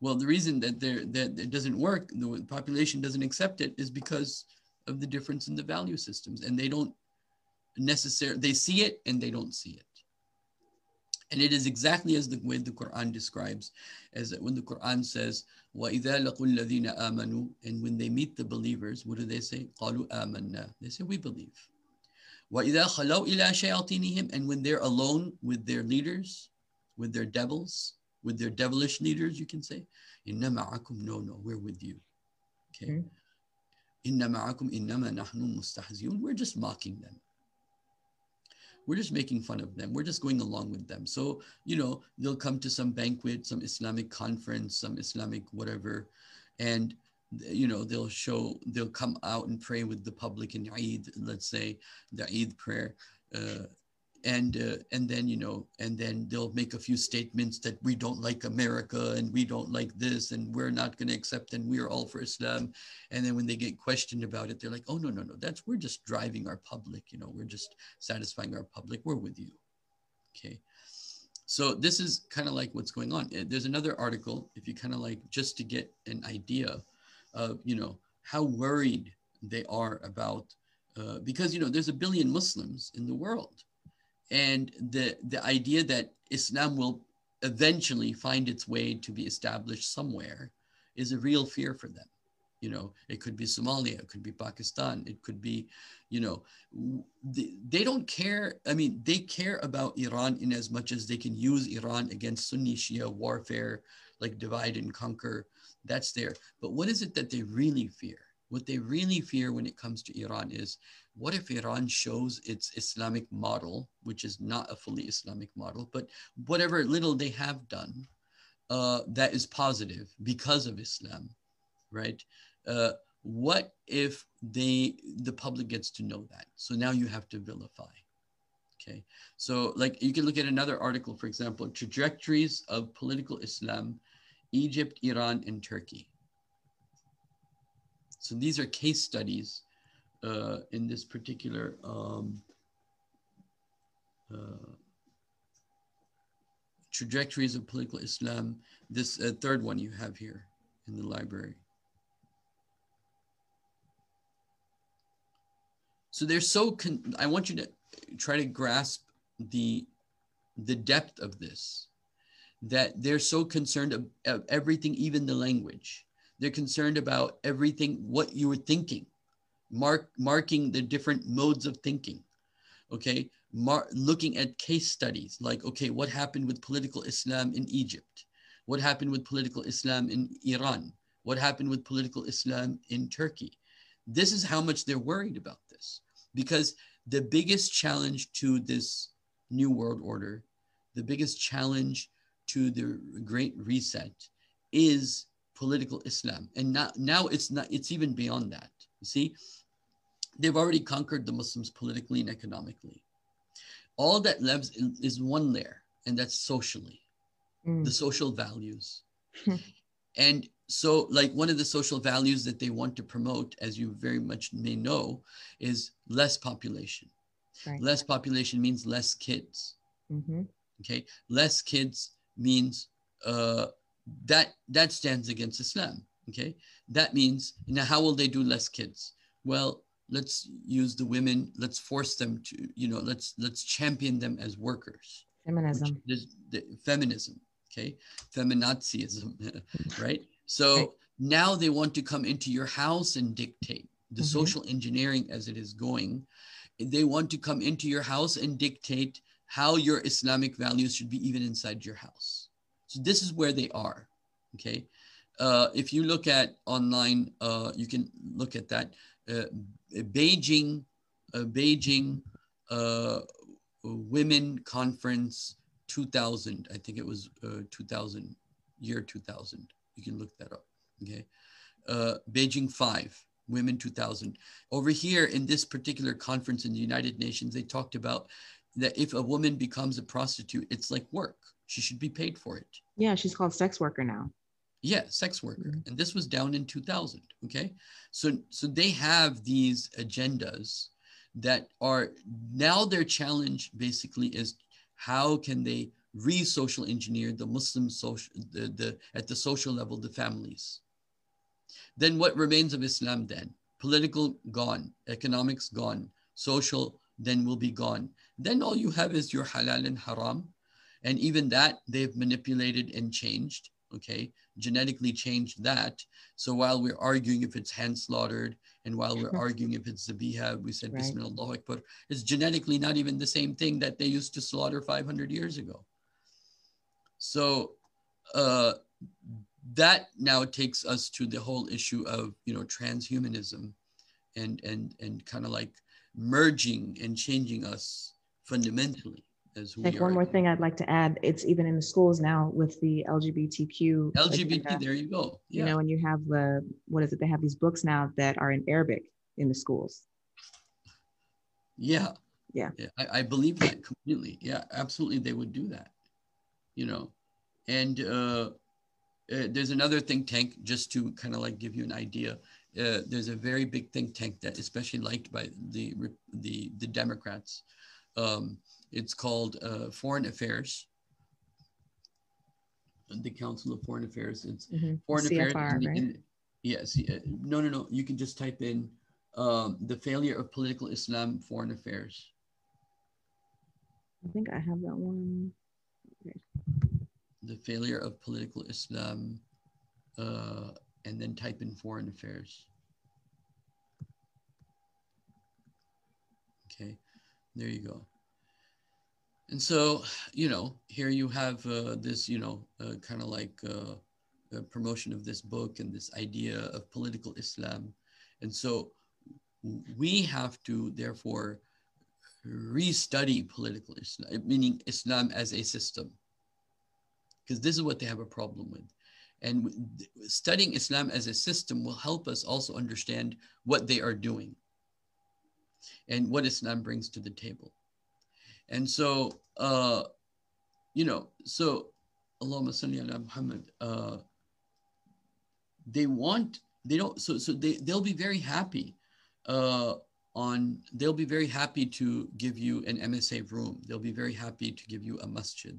Speaker 2: Well, the reason that there that it doesn't work, the population doesn't accept it, is because of the difference in the value systems, and they don't necessarily they see it and they don't see it. And it is exactly as the way the Quran describes, as that when the Quran says, وَإِذَا لَقُوا الَّذِينَ آمَنُوا And when they meet the believers, what do they say? قَالُوا آمَنَّا They say, we believe. وَإِذَا خَلَوْا إِلَى شَيَاطِينِهِمْ And when they're alone with their leaders, with their devils, with their devilish leaders, you can say, إِنَّ مَعَكُمْ No, no, we're with you. Okay. إِنَّ مَعَكُمْ إِنَّمَا نَحْنُ مُسْتَهْزِئُونَ We're just mocking them we're just making fun of them. We're just going along with them. So, you know, they'll come to some banquet, some Islamic conference, some Islamic whatever, and you know, they'll show, they'll come out and pray with the public in Eid, let's say the Eid prayer. Uh, and uh, and then you know and then they'll make a few statements that we don't like america and we don't like this and we're not going to accept and we're all for islam. And then when they get questioned about it they're like oh no no no that's we're just driving our public you know we're just satisfying our public we're with you. Okay. So this is kind of like what's going on. There's another article if you kind of like just to get an idea of you know how worried they are about uh, because you know there's a billion muslims in the world and the the idea that Islam will eventually find its way to be established somewhere is a real fear for them. You know, it could be Somalia, it could be Pakistan, it could be, you know, they, they don't care. I mean, they care about Iran in as much as they can use Iran against Sunni Shia warfare, like divide and conquer. That's there. But what is it that they really fear? What they really fear when it comes to Iran is what if Iran shows its Islamic model, which is not a fully Islamic model, but whatever little they have done uh, that is positive because of Islam, right? Uh, what if they the public gets to know that? So now you have to vilify. Okay, so like you can look at another article, for example, trajectories of political Islam, Egypt, Iran, and Turkey. So these are case studies uh, in this particular um, uh, trajectories of political Islam. This uh, third one you have here in the library. So they're so. I want you to try to grasp the the depth of this. that they're so concerned of, of everything, even the language. They're concerned about everything, what you were thinking, mark, marking the different modes of thinking. Okay, Mar- looking at case studies like, okay, what happened with political Islam in Egypt? What happened with political Islam in Iran? What happened with political Islam in Turkey? This is how much they're worried about this because the biggest challenge to this new world order, the biggest challenge to the great reset is political Islam. And now, now it's not, it's even beyond that. You see, they've already conquered the Muslims politically and economically. All that left is one layer, and that's socially, mm. the social values. <laughs> and so, like one of the social values that they want to promote, as you very much may know, is less population. Right. Less population means less kids. Mm-hmm. Okay, less kids means uh, that that stands against Islam. Okay, that means now how will they do less kids? Well, let's use the women. Let's force them to you know let's let's champion them as workers.
Speaker 1: Feminism.
Speaker 2: The, feminism. Okay, feminazism, <laughs> right? So right. now they want to come into your house and dictate the mm-hmm. social engineering as it is going. They want to come into your house and dictate how your Islamic values should be even inside your house. So this is where they are. Okay. Uh, if you look at online, uh, you can look at that. Uh, Beijing, uh, Beijing uh, Women Conference 2000. I think it was uh, 2000, year 2000. You can look that up. Okay. Beijing 5, Women 2000. Over here in this particular conference in the United Nations, they talked about that if a woman becomes a prostitute, it's like work. She should be paid for it.
Speaker 1: Yeah, she's called sex worker now.
Speaker 2: Yeah, sex worker. Mm-hmm. And this was down in 2000. Okay. So, so they have these agendas that are now their challenge basically is how can they re-social engineer the Muslim social, the, the, at the social level, the families. Then what remains of Islam then? Political gone, economics gone, social then will be gone. Then all you have is your halal and haram. And even that they've manipulated and changed, okay? Genetically changed that. So while we're arguing if it's hand slaughtered and while we're arguing if it's zabiha, we said right. Bismillah Akbar, it's genetically not even the same thing that they used to slaughter 500 years ago. So uh, that now takes us to the whole issue of you know transhumanism, and and and kind of like merging and changing us fundamentally as
Speaker 1: we like one more thing I'd like to add, it's even in the schools now with the LGBTQ.
Speaker 2: LGBT, agenda. there you go.
Speaker 1: Yeah. You know, and you have the what is it? They have these books now that are in Arabic in the schools.
Speaker 2: Yeah.
Speaker 1: Yeah.
Speaker 2: yeah I, I believe that completely. Yeah, absolutely. They would do that you know, and uh, uh, there's another think tank just to kind of like give you an idea. Uh, there's a very big think tank that especially liked by the the the Democrats. Um, it's called uh, Foreign Affairs. The Council of Foreign Affairs. It's
Speaker 1: mm-hmm. Foreign CFR, Affairs.
Speaker 2: Right? Yes. Yeah, no, no, no. You can just type in um, the failure of political Islam, foreign affairs.
Speaker 1: I think I have that one
Speaker 2: the failure of political Islam, uh, and then type in foreign affairs. Okay, there you go. And so, you know, here you have uh, this, you know, uh, kind of like uh, promotion of this book and this idea of political Islam. And so we have to, therefore, restudy political Islam, meaning Islam as a system because this is what they have a problem with. And studying Islam as a system will help us also understand what they are doing and what Islam brings to the table. And so, uh, you know, so Allahumma salli ala Muhammad, uh, they want, they don't, so, so they, they'll be very happy uh, on, they'll be very happy to give you an MSA room. They'll be very happy to give you a masjid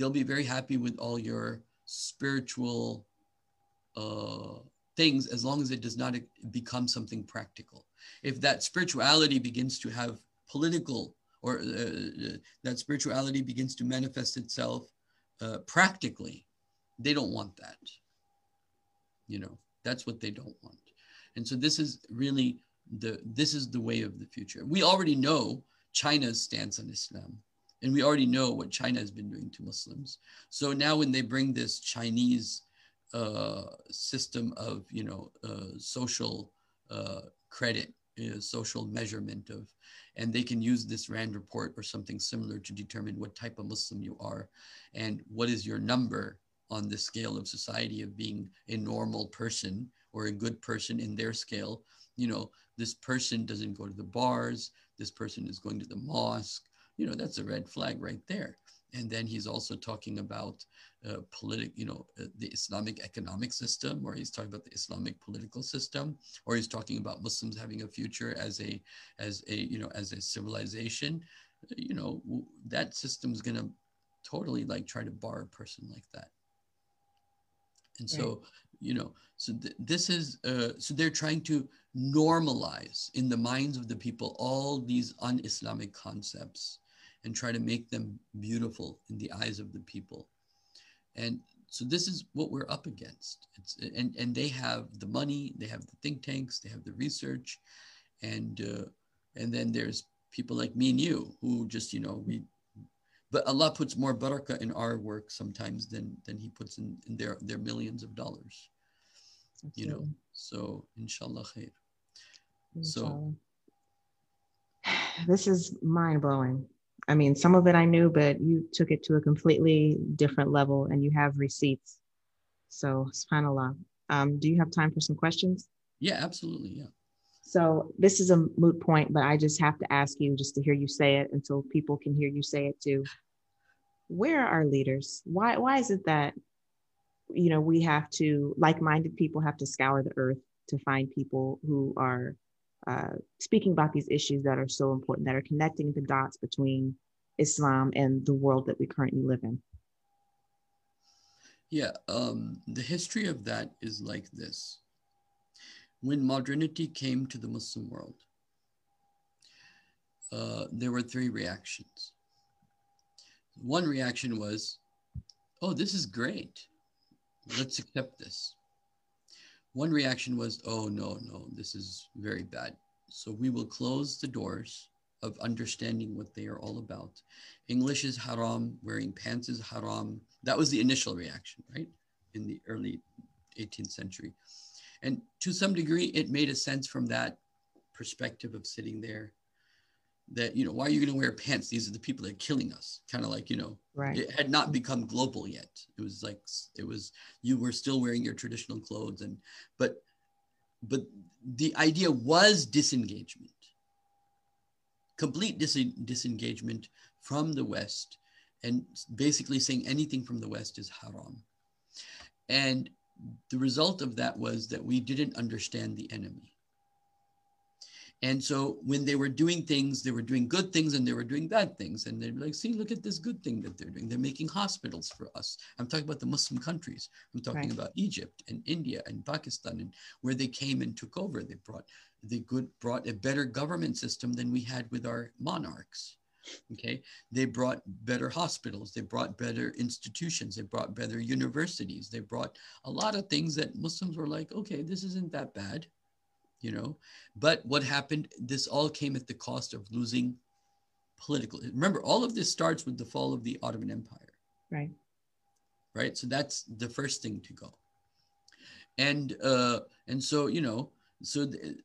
Speaker 2: they'll be very happy with all your spiritual uh, things as long as it does not become something practical. If that spirituality begins to have political or uh, uh, that spirituality begins to manifest itself uh, practically, they don't want that. You know, that's what they don't want. And so this is really the this is the way of the future. We already know China's stance on Islam, and we already know what China has been doing to Muslims. So now when they bring this Chinese uh, system of you know uh, social uh, credit, uh, social measurement of, and they can use this Rand report or something similar to determine what type of Muslim you are, and what is your number on the scale of society of being a normal person or a good person in their scale. You know, this person doesn't go to the bars. This person is going to the mosque. You know, that's a red flag right there. And then he's also talking about uh, political, you know, uh, the Islamic economic system, or he's talking about the Islamic political system, or he's talking about Muslims having a future as a, as a, you know, as a civilization. You know, that system's going to totally like try to bar a person like that. And so, right. you know, so th- this is, uh, so they're trying to normalize in the minds of the people all these un Islamic concepts and try to make them beautiful in the eyes of the people. And so this is what we're up against. It's, and, and they have the money, they have the think tanks, they have the research, and, uh, and then there's people like me and you who just, you know, we but Allah puts more barakah in our work sometimes than than He puts in, in their their millions of dollars. You know, so inshallah khair. So <sighs>
Speaker 1: this is mind blowing. I mean, some of it I knew, but you took it to a completely different level and you have receipts. So, subhanAllah. Um, do you have time for some questions?
Speaker 2: Yeah, absolutely. Yeah.
Speaker 1: So, this is a moot point, but I just have to ask you just to hear you say it until people can hear you say it too. Where are our leaders? Why, why is it that, you know, we have to, like minded people have to scour the earth to find people who are uh, speaking about these issues that are so important, that are connecting the dots between Islam and the world that we currently live in?
Speaker 2: Yeah, um, the history of that is like this. When modernity came to the Muslim world, uh, there were three reactions. One reaction was, oh, this is great. Let's accept this. One reaction was, oh, no, no, this is very bad. So we will close the doors of understanding what they are all about. English is haram, wearing pants is haram. That was the initial reaction, right? In the early 18th century. And to some degree, it made a sense from that perspective of sitting there that you know why are you going to wear pants? These are the people that are killing us. Kind of like you know
Speaker 1: right.
Speaker 2: it had not become global yet. It was like it was you were still wearing your traditional clothes and but but the idea was disengagement. Complete dis- disengagement from the west and basically saying anything from the west is haram. And the result of that was that we didn't understand the enemy and so when they were doing things, they were doing good things and they were doing bad things. And they'd be like, see, look at this good thing that they're doing. They're making hospitals for us. I'm talking about the Muslim countries. I'm talking right. about Egypt and India and Pakistan and where they came and took over. They brought they good brought a better government system than we had with our monarchs. Okay. They brought better hospitals. They brought better institutions. They brought better universities. They brought a lot of things that Muslims were like, okay, this isn't that bad you know? But what happened this all came at the cost of losing political remember all of this starts with the fall of the ottoman empire.
Speaker 1: Right.
Speaker 2: Right? So that's the first thing to go. And uh and so you know so the,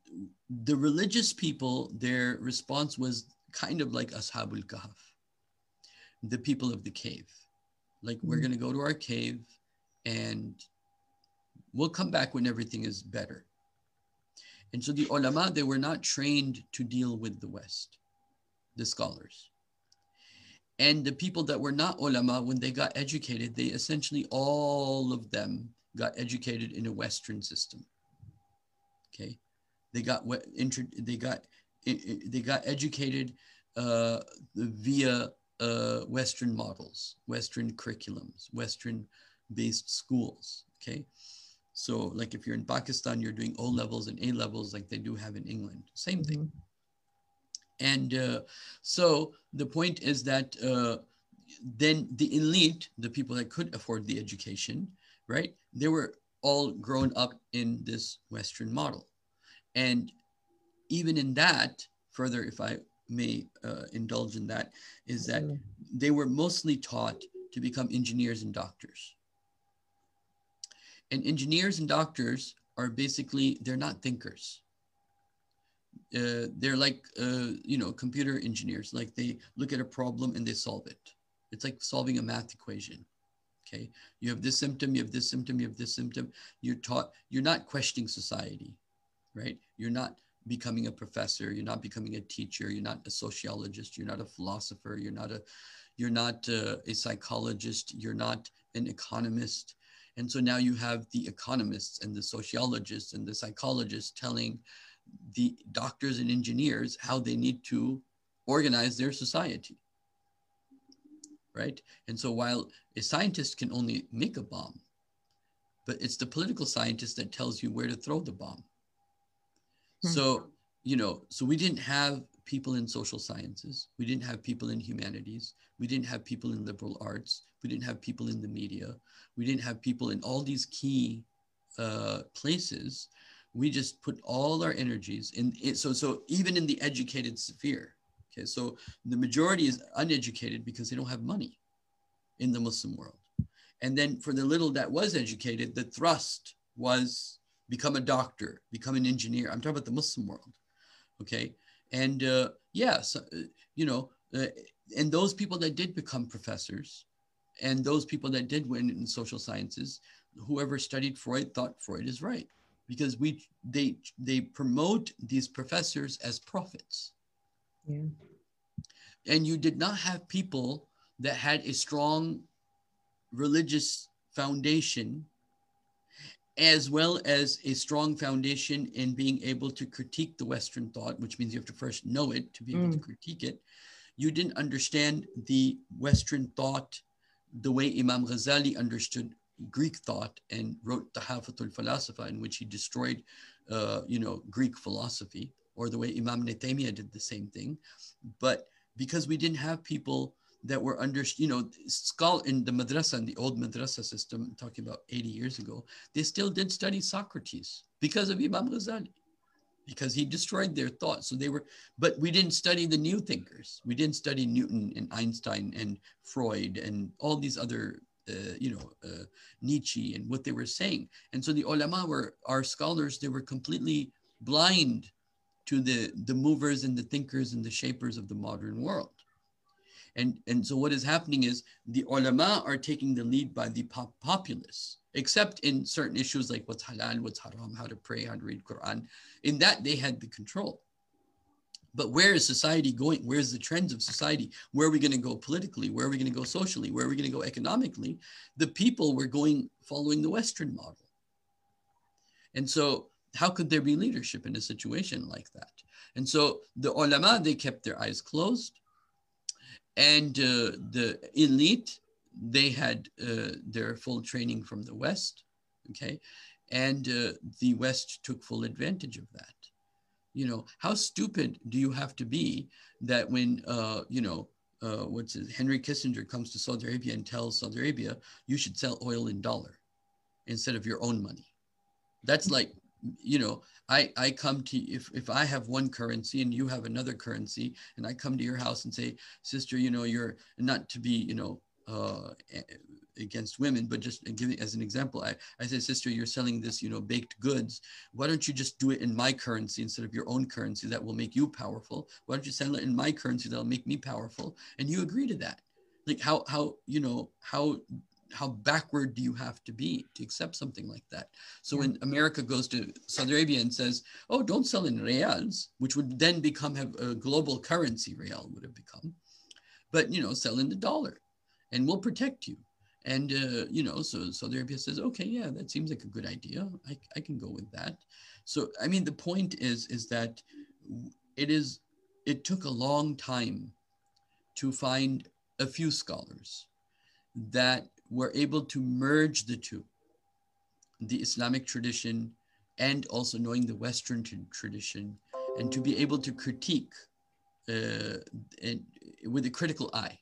Speaker 2: the religious people their response was kind of like ashabul kahf the people of the cave. Like mm-hmm. we're going to go to our cave and we'll come back when everything is better and so the ulama, they were not trained to deal with the West, the scholars. And the people that were not ulama, when they got educated, they essentially all of them got educated in a Western system. Okay, they got what they got they got educated uh, via uh, Western models, Western curriculums, Western based schools. Okay, so like if you're in Pakistan, you're doing O levels and A levels like they do have in England. Same thing. Mm-hmm. And uh, so the point is that uh, then the elite, the people that could afford the education, right? They were all grown up in this Western model. And even in that, further, if I may uh, indulge in that, is that they were mostly taught to become engineers and doctors. And engineers and doctors are basically, they're not thinkers. Uh, they're like, uh, you know, computer engineers. Like they look at a problem and they solve it. It's like solving a math equation. Okay. You have this symptom, you have this symptom, you have this symptom. You're taught, you're not questioning society, right? You're not becoming a professor. You're not becoming a teacher. You're not a sociologist. You're not a philosopher. You're not a, you're not a, uh, a psychologist. You're not an economist. And so now you have the economists and the sociologists and the psychologists telling the doctors and engineers how they need to organize their society. Right? And so while a scientist can only make a bomb, but it's the political scientist that tells you where to throw the bomb. Hmm. So, you know, so we didn't have people in social sciences. We didn't have people in humanities. We didn't have people in liberal arts. We didn't have people in the media. We didn't have people in all these key uh, places. We just put all our energies in it. So, so even in the educated sphere, okay, so the majority is uneducated because they don't have money in the Muslim world. And then for the little that was educated, the thrust was become a doctor, become an engineer. I'm talking about the Muslim world. Okay. And uh, yes, uh, you know, uh, and those people that did become professors and those people that did win in social sciences, whoever studied Freud thought Freud is right because we they they promote these professors as prophets. Yeah. And you did not have people that had a strong religious foundation as well as a strong foundation in being able to critique the Western thought, which means you have to first know it to be able mm. to critique it. You didn't understand the Western thought the way Imam Ghazali understood Greek thought and wrote Tahafatul Falasifa, in which he destroyed, uh, you know, Greek philosophy, or the way Imam Taymiyyah did the same thing. But because we didn't have people that were under, you know, skull in the madrasa, in the old madrasa system, talking about 80 years ago, they still did study Socrates because of Imam Ghazali, because he destroyed their thought. So they were, but we didn't study the new thinkers. We didn't study Newton and Einstein and Freud and all these other, uh, you know, uh, Nietzsche and what they were saying. And so the ulama were, our scholars, they were completely blind to the, the movers and the thinkers and the shapers of the modern world. And, and so what is happening is the ulama are taking the lead by the pop- populace, except in certain issues like what's halal, what's haram, how to pray, how to read Quran. In that, they had the control. But where is society going? Where's the trends of society? Where are we going to go politically? Where are we going to go socially? Where are we going to go economically? The people were going following the Western model. And so, how could there be leadership in a situation like that? And so, the ulama, they kept their eyes closed and uh, the elite they had uh, their full training from the west okay? And uh, the west took full advantage of that. You know how stupid do you have to be that when uh, you know uh, what's it, henry kissinger comes to saudi arabia and tells saudi arabia you should sell oil in dollar instead of your own money. That's like you know i i come to if if i have one currency and you have another currency and i come to your house and say sister you know you're not to be you know uh, against women, but just giving as an example, I, I say, sister, you're selling this, you know, baked goods. Why don't you just do it in my currency instead of your own currency? That will make you powerful. Why don't you sell it in my currency? That'll make me powerful. And you agree to that. Like how, how, you know, how how backward do you have to be to accept something like that? So when America goes to Saudi Arabia and says, "Oh, don't sell in riyals," which would then become have a global currency, riyal would have become, but you know, sell in the dollar, and we'll protect you. And uh, you know, so Saudi Arabia says, "Okay, yeah, that seems like a good idea. I, I can go with that." So I mean, the point is is that it is it took a long time to find a few scholars that were able to merge the two the Islamic tradition and also knowing the Western tradition, and to be able to critique uh, and, with a critical eye.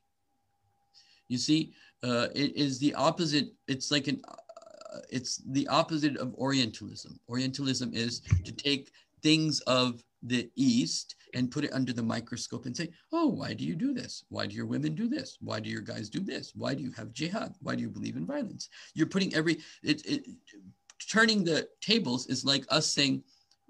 Speaker 2: You see, uh, it is the opposite. It's like an, uh, it's the opposite of Orientalism. Orientalism is to take things of the East and put it under the microscope and say, oh, why do you do this? Why do your women do this? Why do your guys do this? Why do you have jihad? Why do you believe in violence? You're putting every, it, it, turning the tables is like us saying,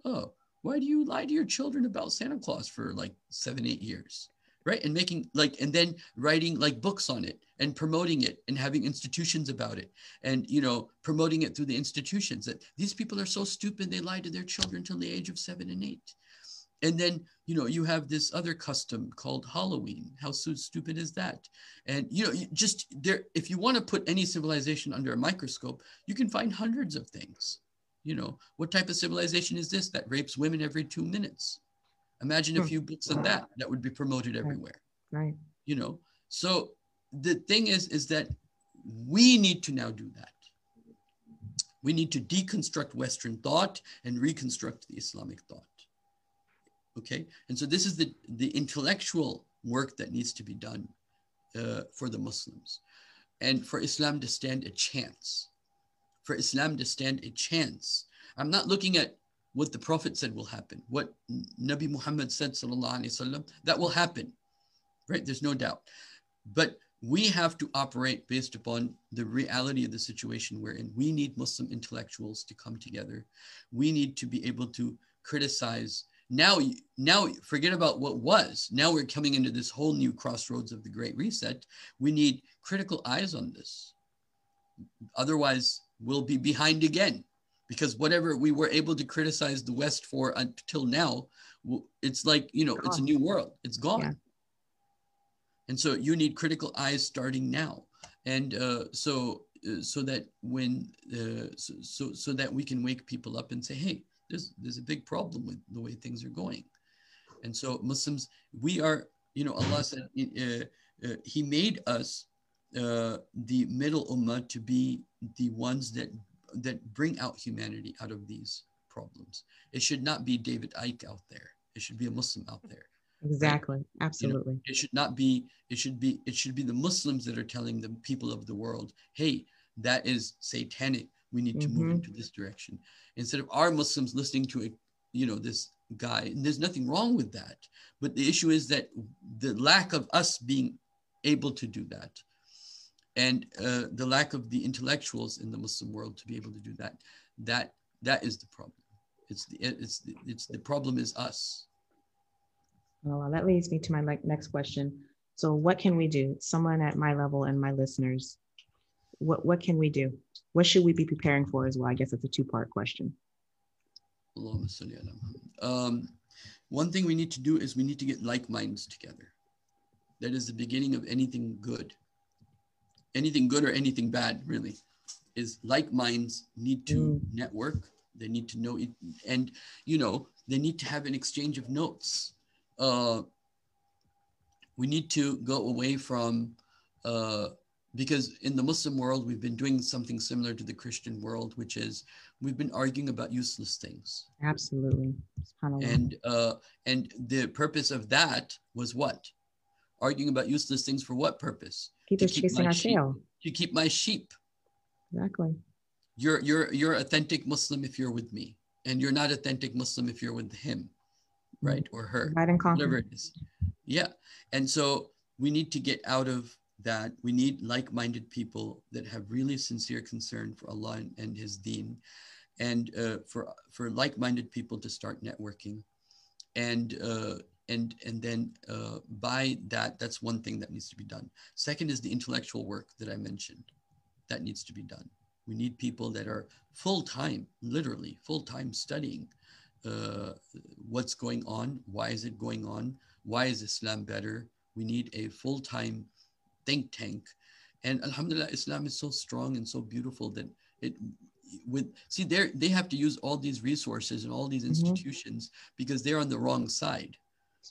Speaker 2: oh, why do you lie to your children about Santa Claus for like seven, eight years? Right. And making like, and then writing like books on it and promoting it and having institutions about it and, you know, promoting it through the institutions that these people are so stupid. They lie to their children till the age of seven and eight. And then, you know, you have this other custom called Halloween. How so stupid is that? And, you know, just there, if you want to put any civilization under a microscope, you can find hundreds of things you know, what type of civilization is this that rapes women every two minutes? Imagine a hmm. few books on that that would be promoted everywhere.
Speaker 1: Right.
Speaker 2: You know, so the thing is, is that we need to now do that. We need to deconstruct Western thought and reconstruct the Islamic thought. Okay, and so this is the, the intellectual work that needs to be done uh, for the Muslims and for Islam to stand a chance. For Islam to stand a chance. I'm not looking at what the Prophet said will happen, what Nabi Muhammad said, sallallahu alaihi wasallam, that will happen, right? There's no doubt. But we have to operate based upon the reality of the situation we're in. We need Muslim intellectuals to come together. We need to be able to criticize now, now forget about what was. Now we're coming into this whole new crossroads of the Great Reset. We need critical eyes on this. Otherwise, we'll be behind again because whatever we were able to criticize the West for until now, it's like, you know, it's a new world, it's gone. Yeah. And so you need critical eyes starting now. And uh, so, uh, so that when, uh, so, so, so that we can wake people up and say, hey, there's, there's a big problem with the way things are going. And so Muslims, we are, you know, Allah said, uh, uh, He made us uh, the middle ummah to be the ones that that bring out humanity out of these problems. It should not be David Icke out there. It should be a Muslim out there.
Speaker 1: Exactly. Right? Absolutely.
Speaker 2: You know, it should not be. It should be. It should be the Muslims that are telling the people of the world, "Hey, that is satanic. We need to mm-hmm. move into this direction." Instead of our Muslims listening to a, you know, this guy, and there's nothing wrong with that. But the issue is that the lack of us being able to do that and uh, the lack of the intellectuals in the Muslim world to be able to do that. That that is the problem. It's the it's the, it's the problem is us.
Speaker 1: Well, that leads me to my next question. So, what can we do? Someone at my level and my listeners, what what can we do? What should we be preparing for as well? I guess it's a two part question.
Speaker 2: Um, one thing we need to do is we need to get like minds together. That is the beginning of anything good anything good or anything bad, really, is like minds need to mm. network. They need to know it, and you know they need to have an exchange of notes. Uh, we need to go away from uh, because in the Muslim world we've been doing something similar to the Christian world, which is we've been arguing about useless things.
Speaker 1: Absolutely.
Speaker 2: And uh, and the purpose of that was what? Arguing about useless things for what purpose?
Speaker 1: Keep us chasing our
Speaker 2: sheep,
Speaker 1: tail.
Speaker 2: To keep my sheep.
Speaker 1: Exactly.
Speaker 2: You're you're you're authentic Muslim if you're with me, and you're not authentic Muslim if you're with him, right, or her,
Speaker 1: right and
Speaker 2: whatever it is. Yeah, and so we need to get out of that. We need like-minded people that have really sincere concern for Allah and, and His Deen, and uh, for for like-minded people to start networking, and uh, and and then uh, by that that's one thing that needs to be done. Second is the intellectual work that i mentioned that needs to be done. We need people that are full-time literally full-time studying uh, what's going on why is it going on why is islam better? We need a full-time think tank and alhamdulillah islam is so strong and so beautiful that it with see they they have to use all these resources and all these mm-hmm. institutions mm-hmm. because they're on the wrong side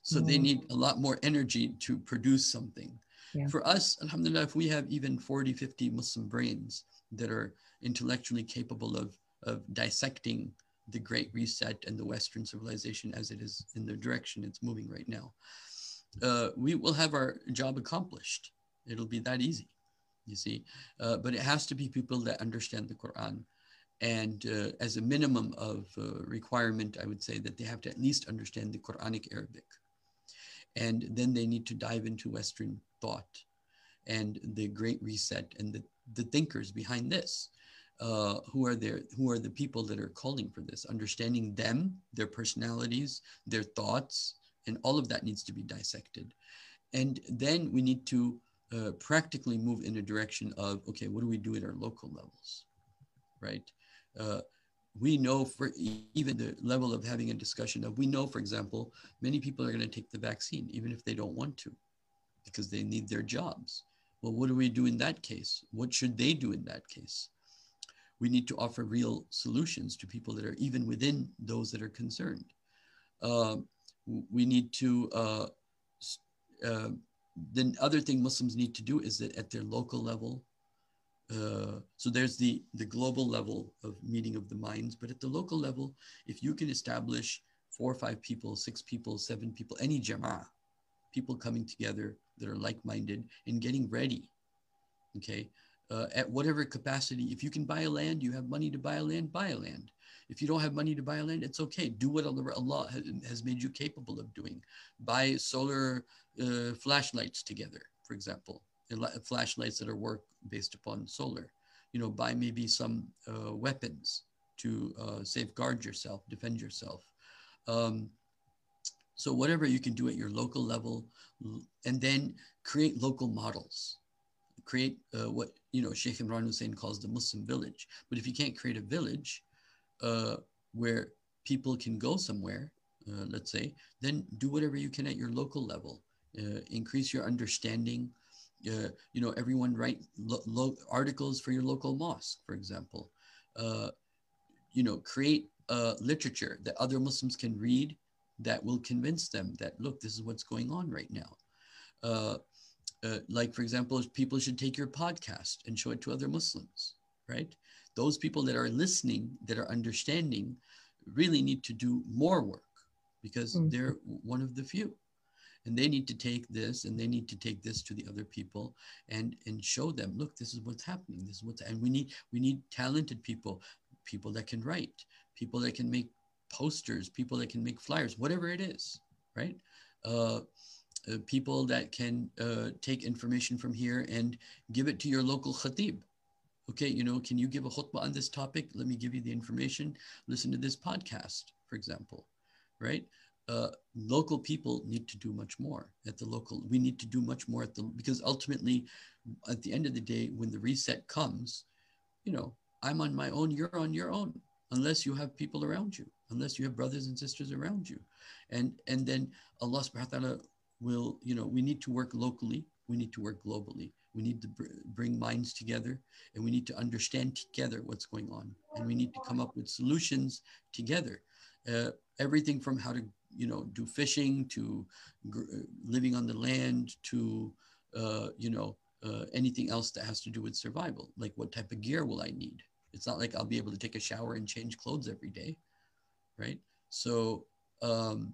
Speaker 2: so they need a lot more energy to produce something. Yeah. For us, alhamdulillah, if we have even 40, 50 Muslim brains that are intellectually capable of, of dissecting the Great Reset and the Western civilization as it is in the direction it's moving right now, uh, we will have our job accomplished. It'll be that easy. You see, uh, but it has to be people that understand the Quran. And uh, as a minimum of uh, requirement, I would say that they have to at least understand the Quranic Arabic. And then they need to dive into Western thought and the Great Reset and the, the thinkers behind this. Uh, who are there? Who are the people that are calling for this? Understanding them, their personalities, their thoughts, and all of that needs to be dissected. And then we need to uh, practically move in a direction of okay, what do we do at our local levels, right? Uh, we know for even the level of having a discussion of we know, for example, many people are going to take the vaccine even if they don't want to, because they need their jobs. Well, what do we do in that case? What should they do in that case? We need to offer real solutions to people that are even within those that are concerned. Uh, we need to uh, uh, the other thing Muslims need to do is that at their local level, uh, so there's the, the global level of meeting of the minds, but at the local level, if you can establish four or five people, six people, seven people, any jama'ah, people coming together that are like-minded and getting ready, okay, uh, at whatever capacity, if you can buy a land, you have money to buy a land, buy a land. If you don't have money to buy land, it's okay. Do what Allah has made you capable of doing. Buy solar uh, flashlights together, for example, flashlights that are work based upon solar. You know, buy maybe some uh, weapons to uh, safeguard yourself, defend yourself. Um, so whatever you can do at your local level, and then create local models. Create uh, what you know Sheikh Imran Hosein calls the Muslim village. But if you can't create a village uh, where people can go somewhere, uh, let's say, then do whatever you can at your local level. Uh, increase your understanding. Uh, you know, everyone write articles for your local mosque, for example. Uh, you know, create literature that other Muslims can read that will convince them that look, this is what's going on right now. Uh, like for example, people should take your podcast and show it to other Muslims, right? Those people that are listening, that are understanding, really need to do more work because mm-hmm. they're one of the few. And they need to take this and they need to take this to the other people and and show them look this is what's happening. This is what's and we need we need talented people people that can write people that can make posters people that can make flyers whatever it is right? Uh, uh, people that can uh, take information from here and give it to your local khatib okay you know can you give a khutbah on this topic let me give you the information listen to this podcast for example right uh, local people need to do much more at the local. We need to do much more at the because ultimately, at the end of the day, when the reset comes, you know, I'm on my own. You're on your own, unless you have people around you, unless you have brothers and sisters around you, and and then Allah Subhanahu wa Taala will. You know, we need to work locally. We need to work globally. We need to br- bring minds together, and we need to understand together what's going on, and we need to come up with solutions together. Uh, everything from how to you know, do fishing to living on the land to, uh, you know, uh, anything else that has to do with survival. Like what type of gear will I need? It's not like I'll be able to take a shower and change clothes every day, right? So um,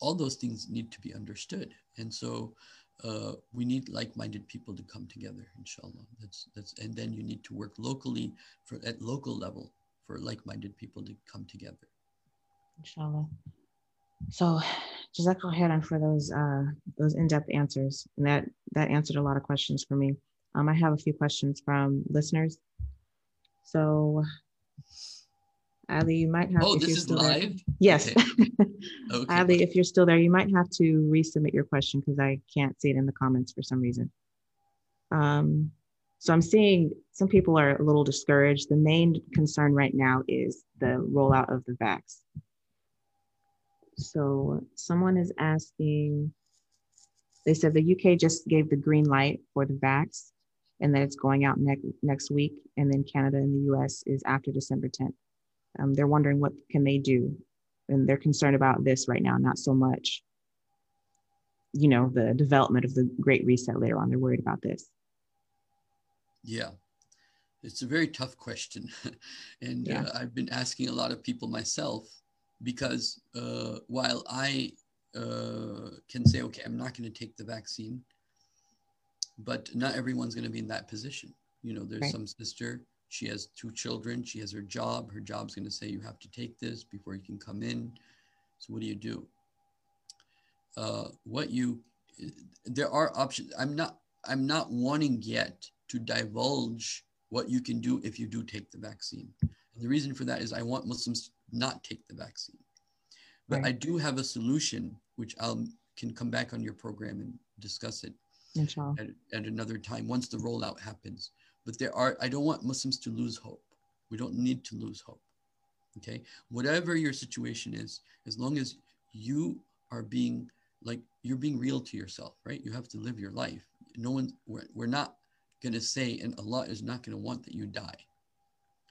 Speaker 2: all those things need to be understood. And so uh, we need like-minded people to come together, inshallah. That's that's and then you need to work locally for at local level for like-minded people to come together.
Speaker 1: Inshallah. So Jazakallah khairan for those uh, those in-depth answers. And that that answered a lot of questions for me. Um, I have a few questions from listeners. So Ali, you might have.
Speaker 2: Oh, this is live. There.
Speaker 1: Yes. Okay. <laughs> okay. Ali, if you're still there, you might have to resubmit your question because I can't see it in the comments for some reason. Um, so I'm seeing some people are a little discouraged. The main concern right now is the rollout of the vax. So someone is asking, they said the UK just gave the green light for the vax and that it's going out next next week. And then Canada and the US is after December 10th. Um, they're wondering what can they do? And they're concerned about this right now, not so much, you know, the development of the Great Reset later on. They're worried about this.
Speaker 2: Yeah, it's a very tough question. <laughs> and yeah. uh, I've been asking a lot of people myself because uh, while I uh, can say, okay, I'm not going to take the vaccine, but not everyone's going to be in that position. You know, there's
Speaker 1: Right.
Speaker 2: some sister, she has two children, she has her job. Her job's going to say, you have to take this before you can come in. So, what do you do? Uh, what you, there are options. I'm not, I'm not wanting yet to divulge what you can do if you do take the vaccine. And the reason for that is I want Muslims not take the vaccine. But
Speaker 1: Right.
Speaker 2: I do have a solution, which I'll can come back on your program and discuss it at, at another time once the rollout happens. But there are, I don't want Muslims to lose hope. We don't need to lose hope. Okay. Whatever your situation is, as long as you are being like, you're being real to yourself, right? You have to live your life. No one, we're, we're not going to say, and Allah is not going to want that you die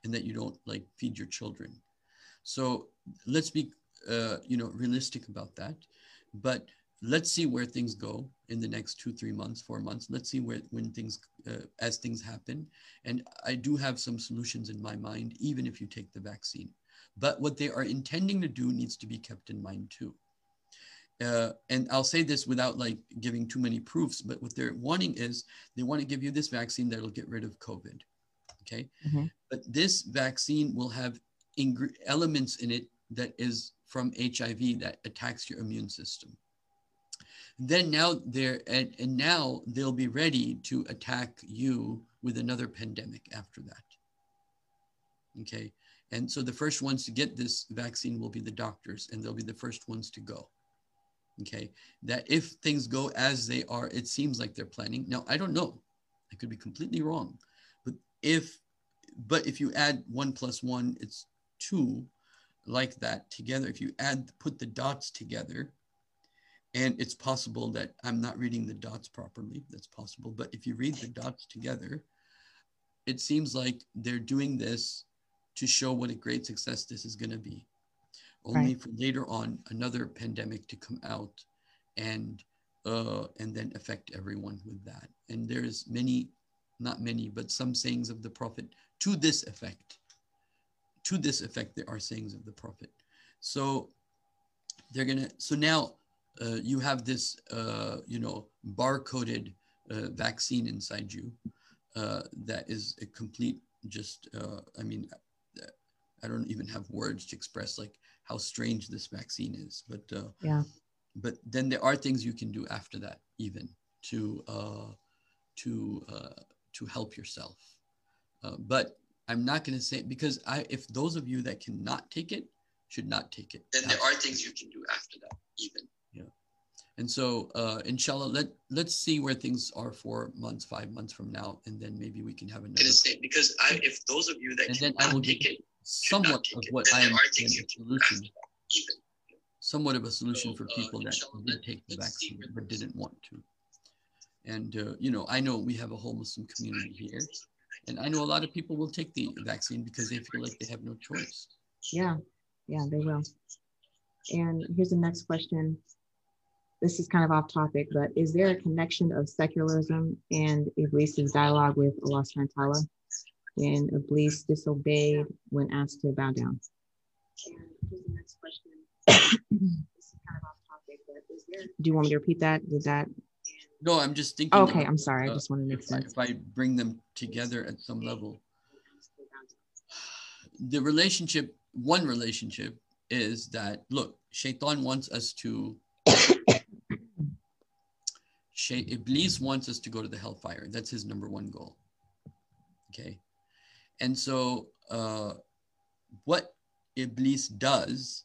Speaker 2: and that you don't like feed your children. So let's be, uh, you know, realistic about that. But let's see where things go in the next two three months four months. Let's see where when things uh, as things happen. And i do have some solutions in my mind even if you take the vaccine. But what they are intending to do needs to be kept in mind too. Uh, and i'll say this without like giving too many proofs but what they're wanting is they want to give you this vaccine that'll get rid of covid okay?
Speaker 1: Mhm.
Speaker 2: but this vaccine will have ingre- elements in it that is from hiv that attacks your immune system then now they're and, and now they'll be ready to attack you with another pandemic after that. Okay? And so the first ones to get this vaccine will be the doctors and they'll be the first ones to go. Okay? That if things go as they are it seems like they're planning. Now i don't know. I could be completely wrong. But if but if you add one plus one it's two like that together. If you add put the dots together and it's possible that I'm not reading the dots properly. That's possible. But if you read the dots together, it seems like they're doing this to show what a great success this is going to be. Only
Speaker 1: Right.
Speaker 2: for later on another pandemic to come out and uh, and then affect everyone with that. And there's many, not many, but some sayings of the Prophet to this effect. To this effect, there are sayings of the Prophet. So they're gonna. So now you have this, uh, you know, barcoded uh, vaccine inside you uh, that is a complete, just, uh, I mean, I don't even have words to express like how strange this vaccine is. But uh,
Speaker 1: Yeah.
Speaker 2: but then there are things you can do after that, even to uh, to uh, to help yourself. Uh, but I'm not going to say because I, if those of you that cannot take it should not take it.
Speaker 3: then there are things you can do after that, even.
Speaker 2: And so, uh, inshallah, let let's see where things are four months, five months from now, and then maybe we can have another
Speaker 3: It is saying because I, if those of you that
Speaker 2: And then I will
Speaker 3: take
Speaker 2: get
Speaker 3: it,
Speaker 2: somewhat
Speaker 3: take
Speaker 2: of what
Speaker 3: then
Speaker 2: I
Speaker 3: am are
Speaker 2: understand
Speaker 3: things
Speaker 2: a
Speaker 3: you can do
Speaker 2: solution,
Speaker 3: after that, even.
Speaker 2: somewhat of a solution for
Speaker 3: So, uh,
Speaker 2: people that did
Speaker 3: let-
Speaker 2: take the vaccine but
Speaker 3: this-
Speaker 2: didn't want to. And uh, you know, I know we have a whole Muslim community here, and I know a lot of people will take the vaccine because they feel like they have no choice.
Speaker 1: Yeah, yeah, they will. And here's the next question. This is kind of off topic, but is there a connection of secularism and Iblis's dialogue with Allah subhanahu wa ta'ala when Iblis disobeyed when asked to bow down? And here's the next question. This is kind of off topic, but is there- Do you want me to repeat that? Did that?
Speaker 2: No, I'm just thinking.
Speaker 1: Okay, I'm sorry. I
Speaker 2: uh,
Speaker 1: just want to make
Speaker 2: if I, if I bring them together at some level, <sighs> the relationship, one relationship is that look, Shaitan wants us to, Shay, Iblis wants us to go to the hellfire. That's his number one goal. Okay. And so, uh, what Iblis does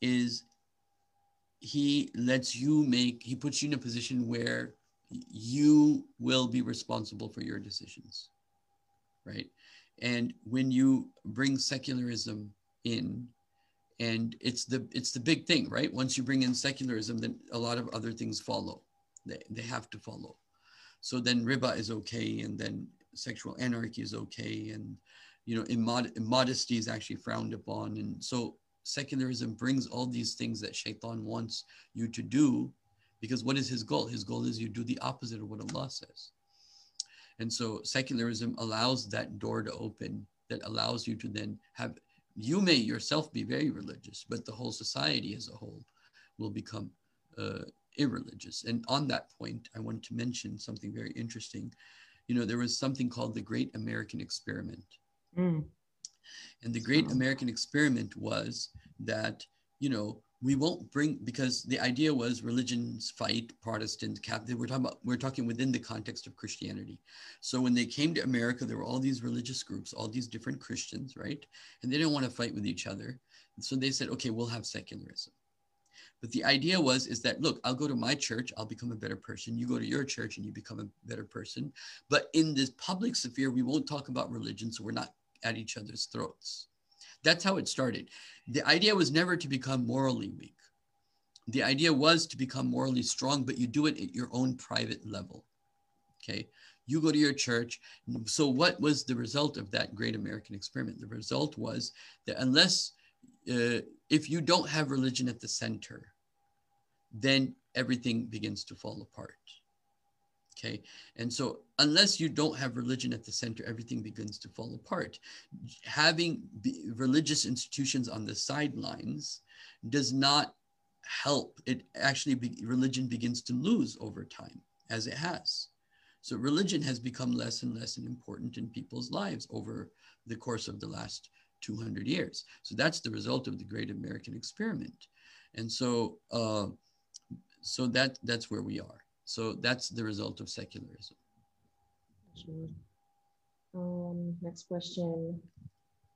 Speaker 2: is he lets you make, he puts you in a position where you will be responsible for your decisions. Right. And when you bring secularism in, and it's the it's the big thing, right? Once you bring in secularism, then a lot of other things follow. They, they have to follow. So then riba is okay, and then sexual anarchy is okay, and you know immod- immodesty is actually frowned upon, and so secularism brings all these things that shaitan wants you to do, because what is his goal? His goal is you do the opposite of what Allah says. And so secularism allows that door to open that allows you to then have, you may yourself be very religious, but the whole society as a whole will become uh, irreligious. And on that point, I want to mention something very interesting. You know, there was something called the Great American Experiment.
Speaker 1: Mm.
Speaker 2: And the Great. American Experiment was that, you know, we won't bring because the idea was religions fight Protestant Catholic. We're talking about we're talking within the context of Christianity. So when they came to America, there were all these religious groups, all these different Christians, right? And they didn't want to fight with each other. And so they said, okay, we'll have secularism. But the idea was is that look, I'll go to my church, I'll become a better person. You go to your church and you become a better person. But in this public sphere, we won't talk about religion, so we're not at each other's throats. That's how it started. The idea was never to become morally weak. The idea was to become morally strong, but you do it at your own private level. Okay. You go to your church. So, what was the result of that great American experiment? The result was that unless, uh, if you don't have religion at the center, then everything begins to fall apart. Okay. And so, unless you don't have religion at the center, everything begins to fall apart. Having religious institutions on the sidelines does not help. It actually, be- religion begins to lose over time, as it has. So, religion has become less and less important in people's lives over the course of the last 200 years. So, that's the result of the great American experiment. And so, uh, so that that's where we are. So that's the result of secularism.
Speaker 4: Um, next question.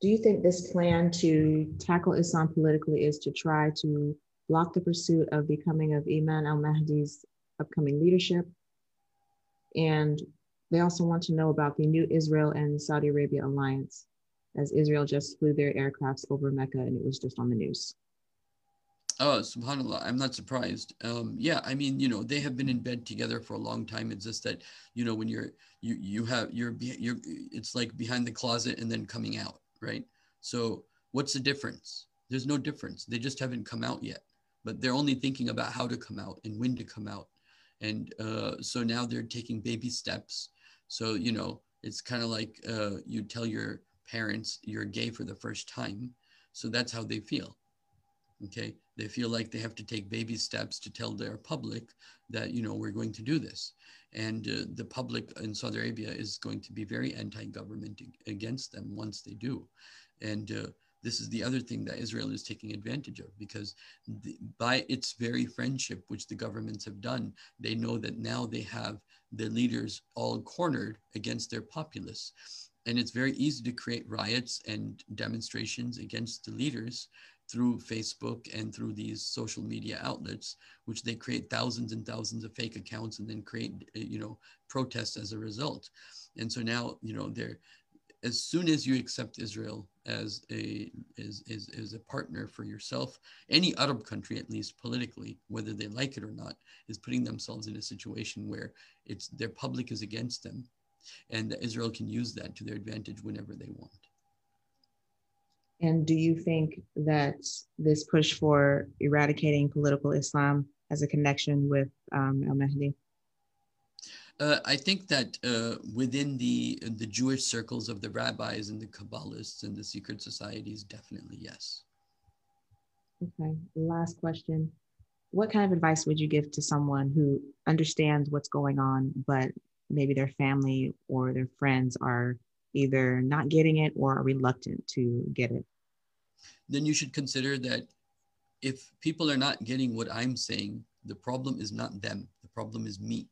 Speaker 4: Do you think this plan to tackle Islam politically is to try to block the pursuit of becoming of Imam al Mahdi's upcoming leadership? And they also want to know about the new Israel and Saudi Arabia alliance, as Israel just flew their aircrafts over Mecca and it was just on the news.
Speaker 2: Oh, subhanallah, I'm not surprised. Um, yeah, I mean, you know, they have been in bed together for a long time. It's just that, you know, when you're you you have you're you're it's like behind the closet and then coming out, right? So what's the difference? There's no difference. They just haven't come out yet, but they're only thinking about how to come out and when to come out, and uh, so now they're taking baby steps. So you know, it's kind of like uh, you tell your parents you're gay for the first time, so that's how they feel okay they feel like they have to take baby steps to tell their public that you know we're going to do this. And uh, the public in saudi arabia is going to be very anti-government against them once they do. And uh, this is the other thing that israel is taking advantage of because the, by its very friendship which the governments have done they know that now they have their leaders all cornered against their populace. And it's very easy to create riots and demonstrations against the leaders through Facebook and through these social media outlets, which they create thousands and thousands of fake accounts and then create, uh, you know, protests as a result. And so now, you know, they're as soon as you accept Israel as a as, as, as a partner for yourself, any Arab country, at least politically, whether they like it or not, is putting themselves in a situation where it's their public is against them, and Israel can use that to their advantage whenever they want.
Speaker 4: And do you think that this push for eradicating political Islam has a connection with um, Al Mahdi?
Speaker 2: Uh, I think that uh, within the the Jewish circles of the rabbis and the Kabbalists and the secret societies, definitely yes.
Speaker 4: Okay, last question. What kind of advice would you give to someone who understands what's going on, but maybe their family or their friends are either not getting it or are reluctant to get it?
Speaker 2: Then you should consider that if people are not getting what I'm saying, the problem is not them, the problem is me.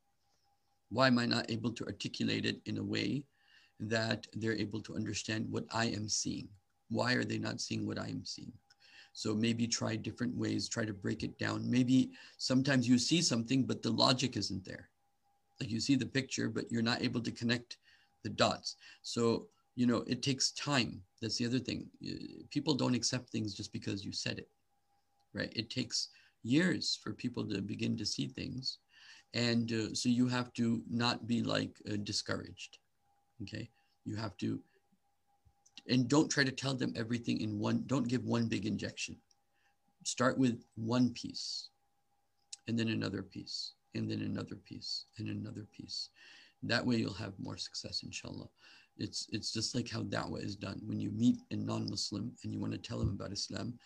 Speaker 2: Why am I not able to articulate it in a way that they're able to understand what I am seeing? Why are they not seeing what I am seeing? So maybe try different ways, try to break it down. Maybe sometimes you see something, but the logic isn't there. Like you see the picture, but you're not able to connect the dots. So, you know, it takes time. That's the other thing. People don't accept things just because you said it, right? It takes years for people to begin to see things. And uh, so you have to not be like uh, discouraged. Okay. You have to, and don't try to tell them everything in one, don't give one big injection. Start with one piece and then another piece and then another piece and another piece. That way you'll have more success, inshallah. It's, it's just like how da'wah is done. When you meet a non-Muslim and you want to tell him about Islam,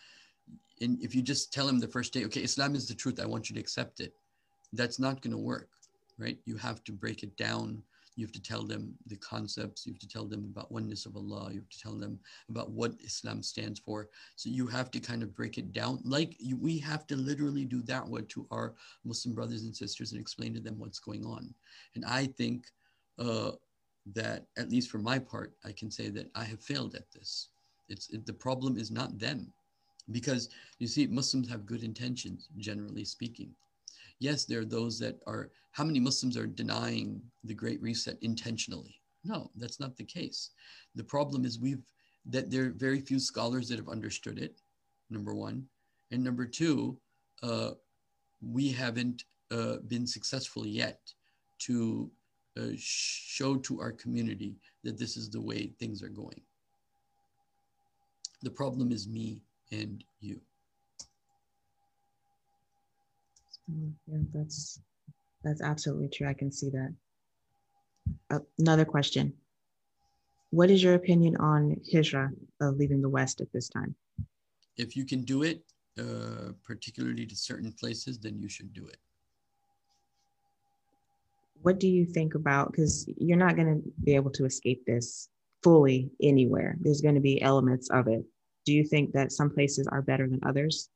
Speaker 2: and if you just tell him the first day, okay, Islam is the truth, I want you to accept it, that's not going to work, right? You have to break it down. You have to tell them the concepts. You have to tell them about oneness of Allah. You have to tell them about what Islam stands for. So you have to kind of break it down. Like you, we have to literally do that to our Muslim brothers and sisters and explain to them what's going on. And I think uh, that, at least for my part, I can say that I have failed at this. It's it, the problem is not them, because you see, Muslims have good intentions, generally speaking. Yes, there are those that are. How many Muslims are denying the Great Reset intentionally? No, that's not the case. The problem is we've that there are very few scholars that have understood it. Number one, and number two, uh, we haven't uh, been successful yet to uh, show to our community that this is the way things are going. The problem is me and you.
Speaker 1: Mm, Yeah, that's, that's absolutely true. I can see that. Uh, Another question. What is your opinion on Hijra of leaving the West at this time?
Speaker 2: If you can do it, uh, particularly to certain places, then you should do it.
Speaker 1: What do you think about, because you're not going to be able to escape this fully anywhere. There's going to be elements of it. Do you think that some places are better than others?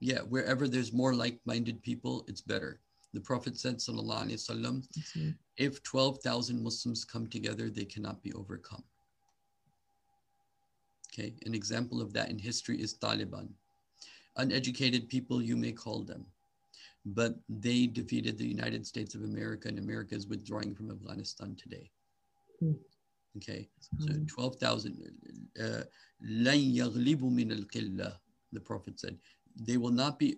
Speaker 2: yeah, wherever there's more like-minded people, it's better. The Prophet said, Sallallahu Alaihi Wasallam, if 12,000 Muslims come together, they cannot be overcome. Okay, an example of that in history is Taliban. Uneducated people, you may call them, but they defeated the United States of America, and America is withdrawing from Afghanistan today. Okay, so 12,000. Uh, the Prophet said, they will not be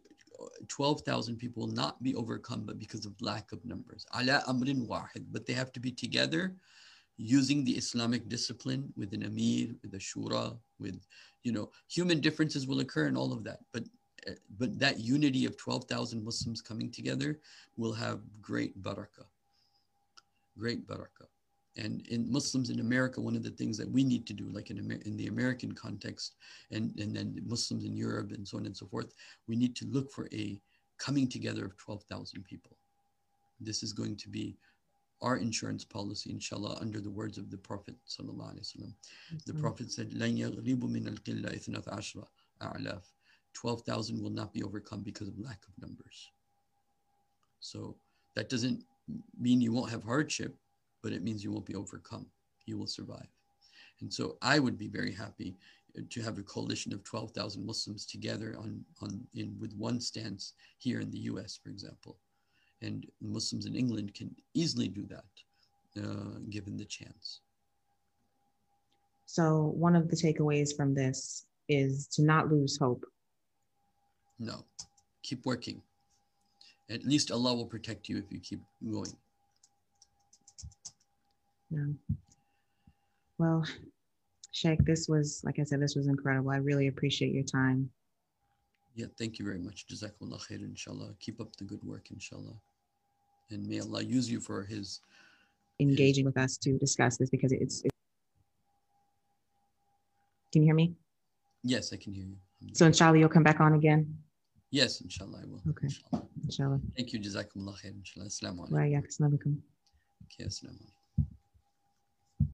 Speaker 2: 12,000 people will not be overcome but because of lack of numbers. Ala amrin wahid, but they have to be together using the Islamic discipline with an amir, with a shura, with, you know, human differences will occur and all of that. But, eh, but that unity of 12,000 Muslims coming together will have great barakah, great barakah and in Muslims in America, one of the things that we need to do, like in, Amer- in, the American context, and, and then Muslims in Europe and so on and so forth, we need to look for a coming together of 12,000 people. This is going to be our insurance policy, inshallah, under the words of the Prophet. Mm-hmm. The Prophet said, 12,000 will not be overcome because of lack of numbers. So that doesn't mean you won't have hardship but it means you won't be overcome. You will survive. And so I would be very happy uh, to have a coalition of 12,000 Muslims together on, on in with one stance here in the US, for example. And Muslims in England can easily do that, uh, given the chance.
Speaker 1: So one of the takeaways from this is to not lose hope.
Speaker 2: No, keep working. At least Allah will protect you if you keep going.
Speaker 1: Yeah. Well, Sheikh, this was, like I said, this was incredible. I really appreciate your time.
Speaker 2: Yeah, thank you very much. Jazakumullah khair, inshallah. Keep up the good work, inshallah. And may Allah use you for His.
Speaker 1: engaging with us to discuss this because it's. it- Can you hear me?
Speaker 2: Yes, I can hear you.
Speaker 1: So inshallah, you'll come back on again.
Speaker 2: yes, inshallah, I will.
Speaker 1: Okay.
Speaker 2: Inshallah.
Speaker 1: Inshallah.
Speaker 2: Thank you. Jazakumullah khair, inshallah. Assalamu alaikum.
Speaker 1: Wa alaikum.
Speaker 2: Okay, assalamu alaikum.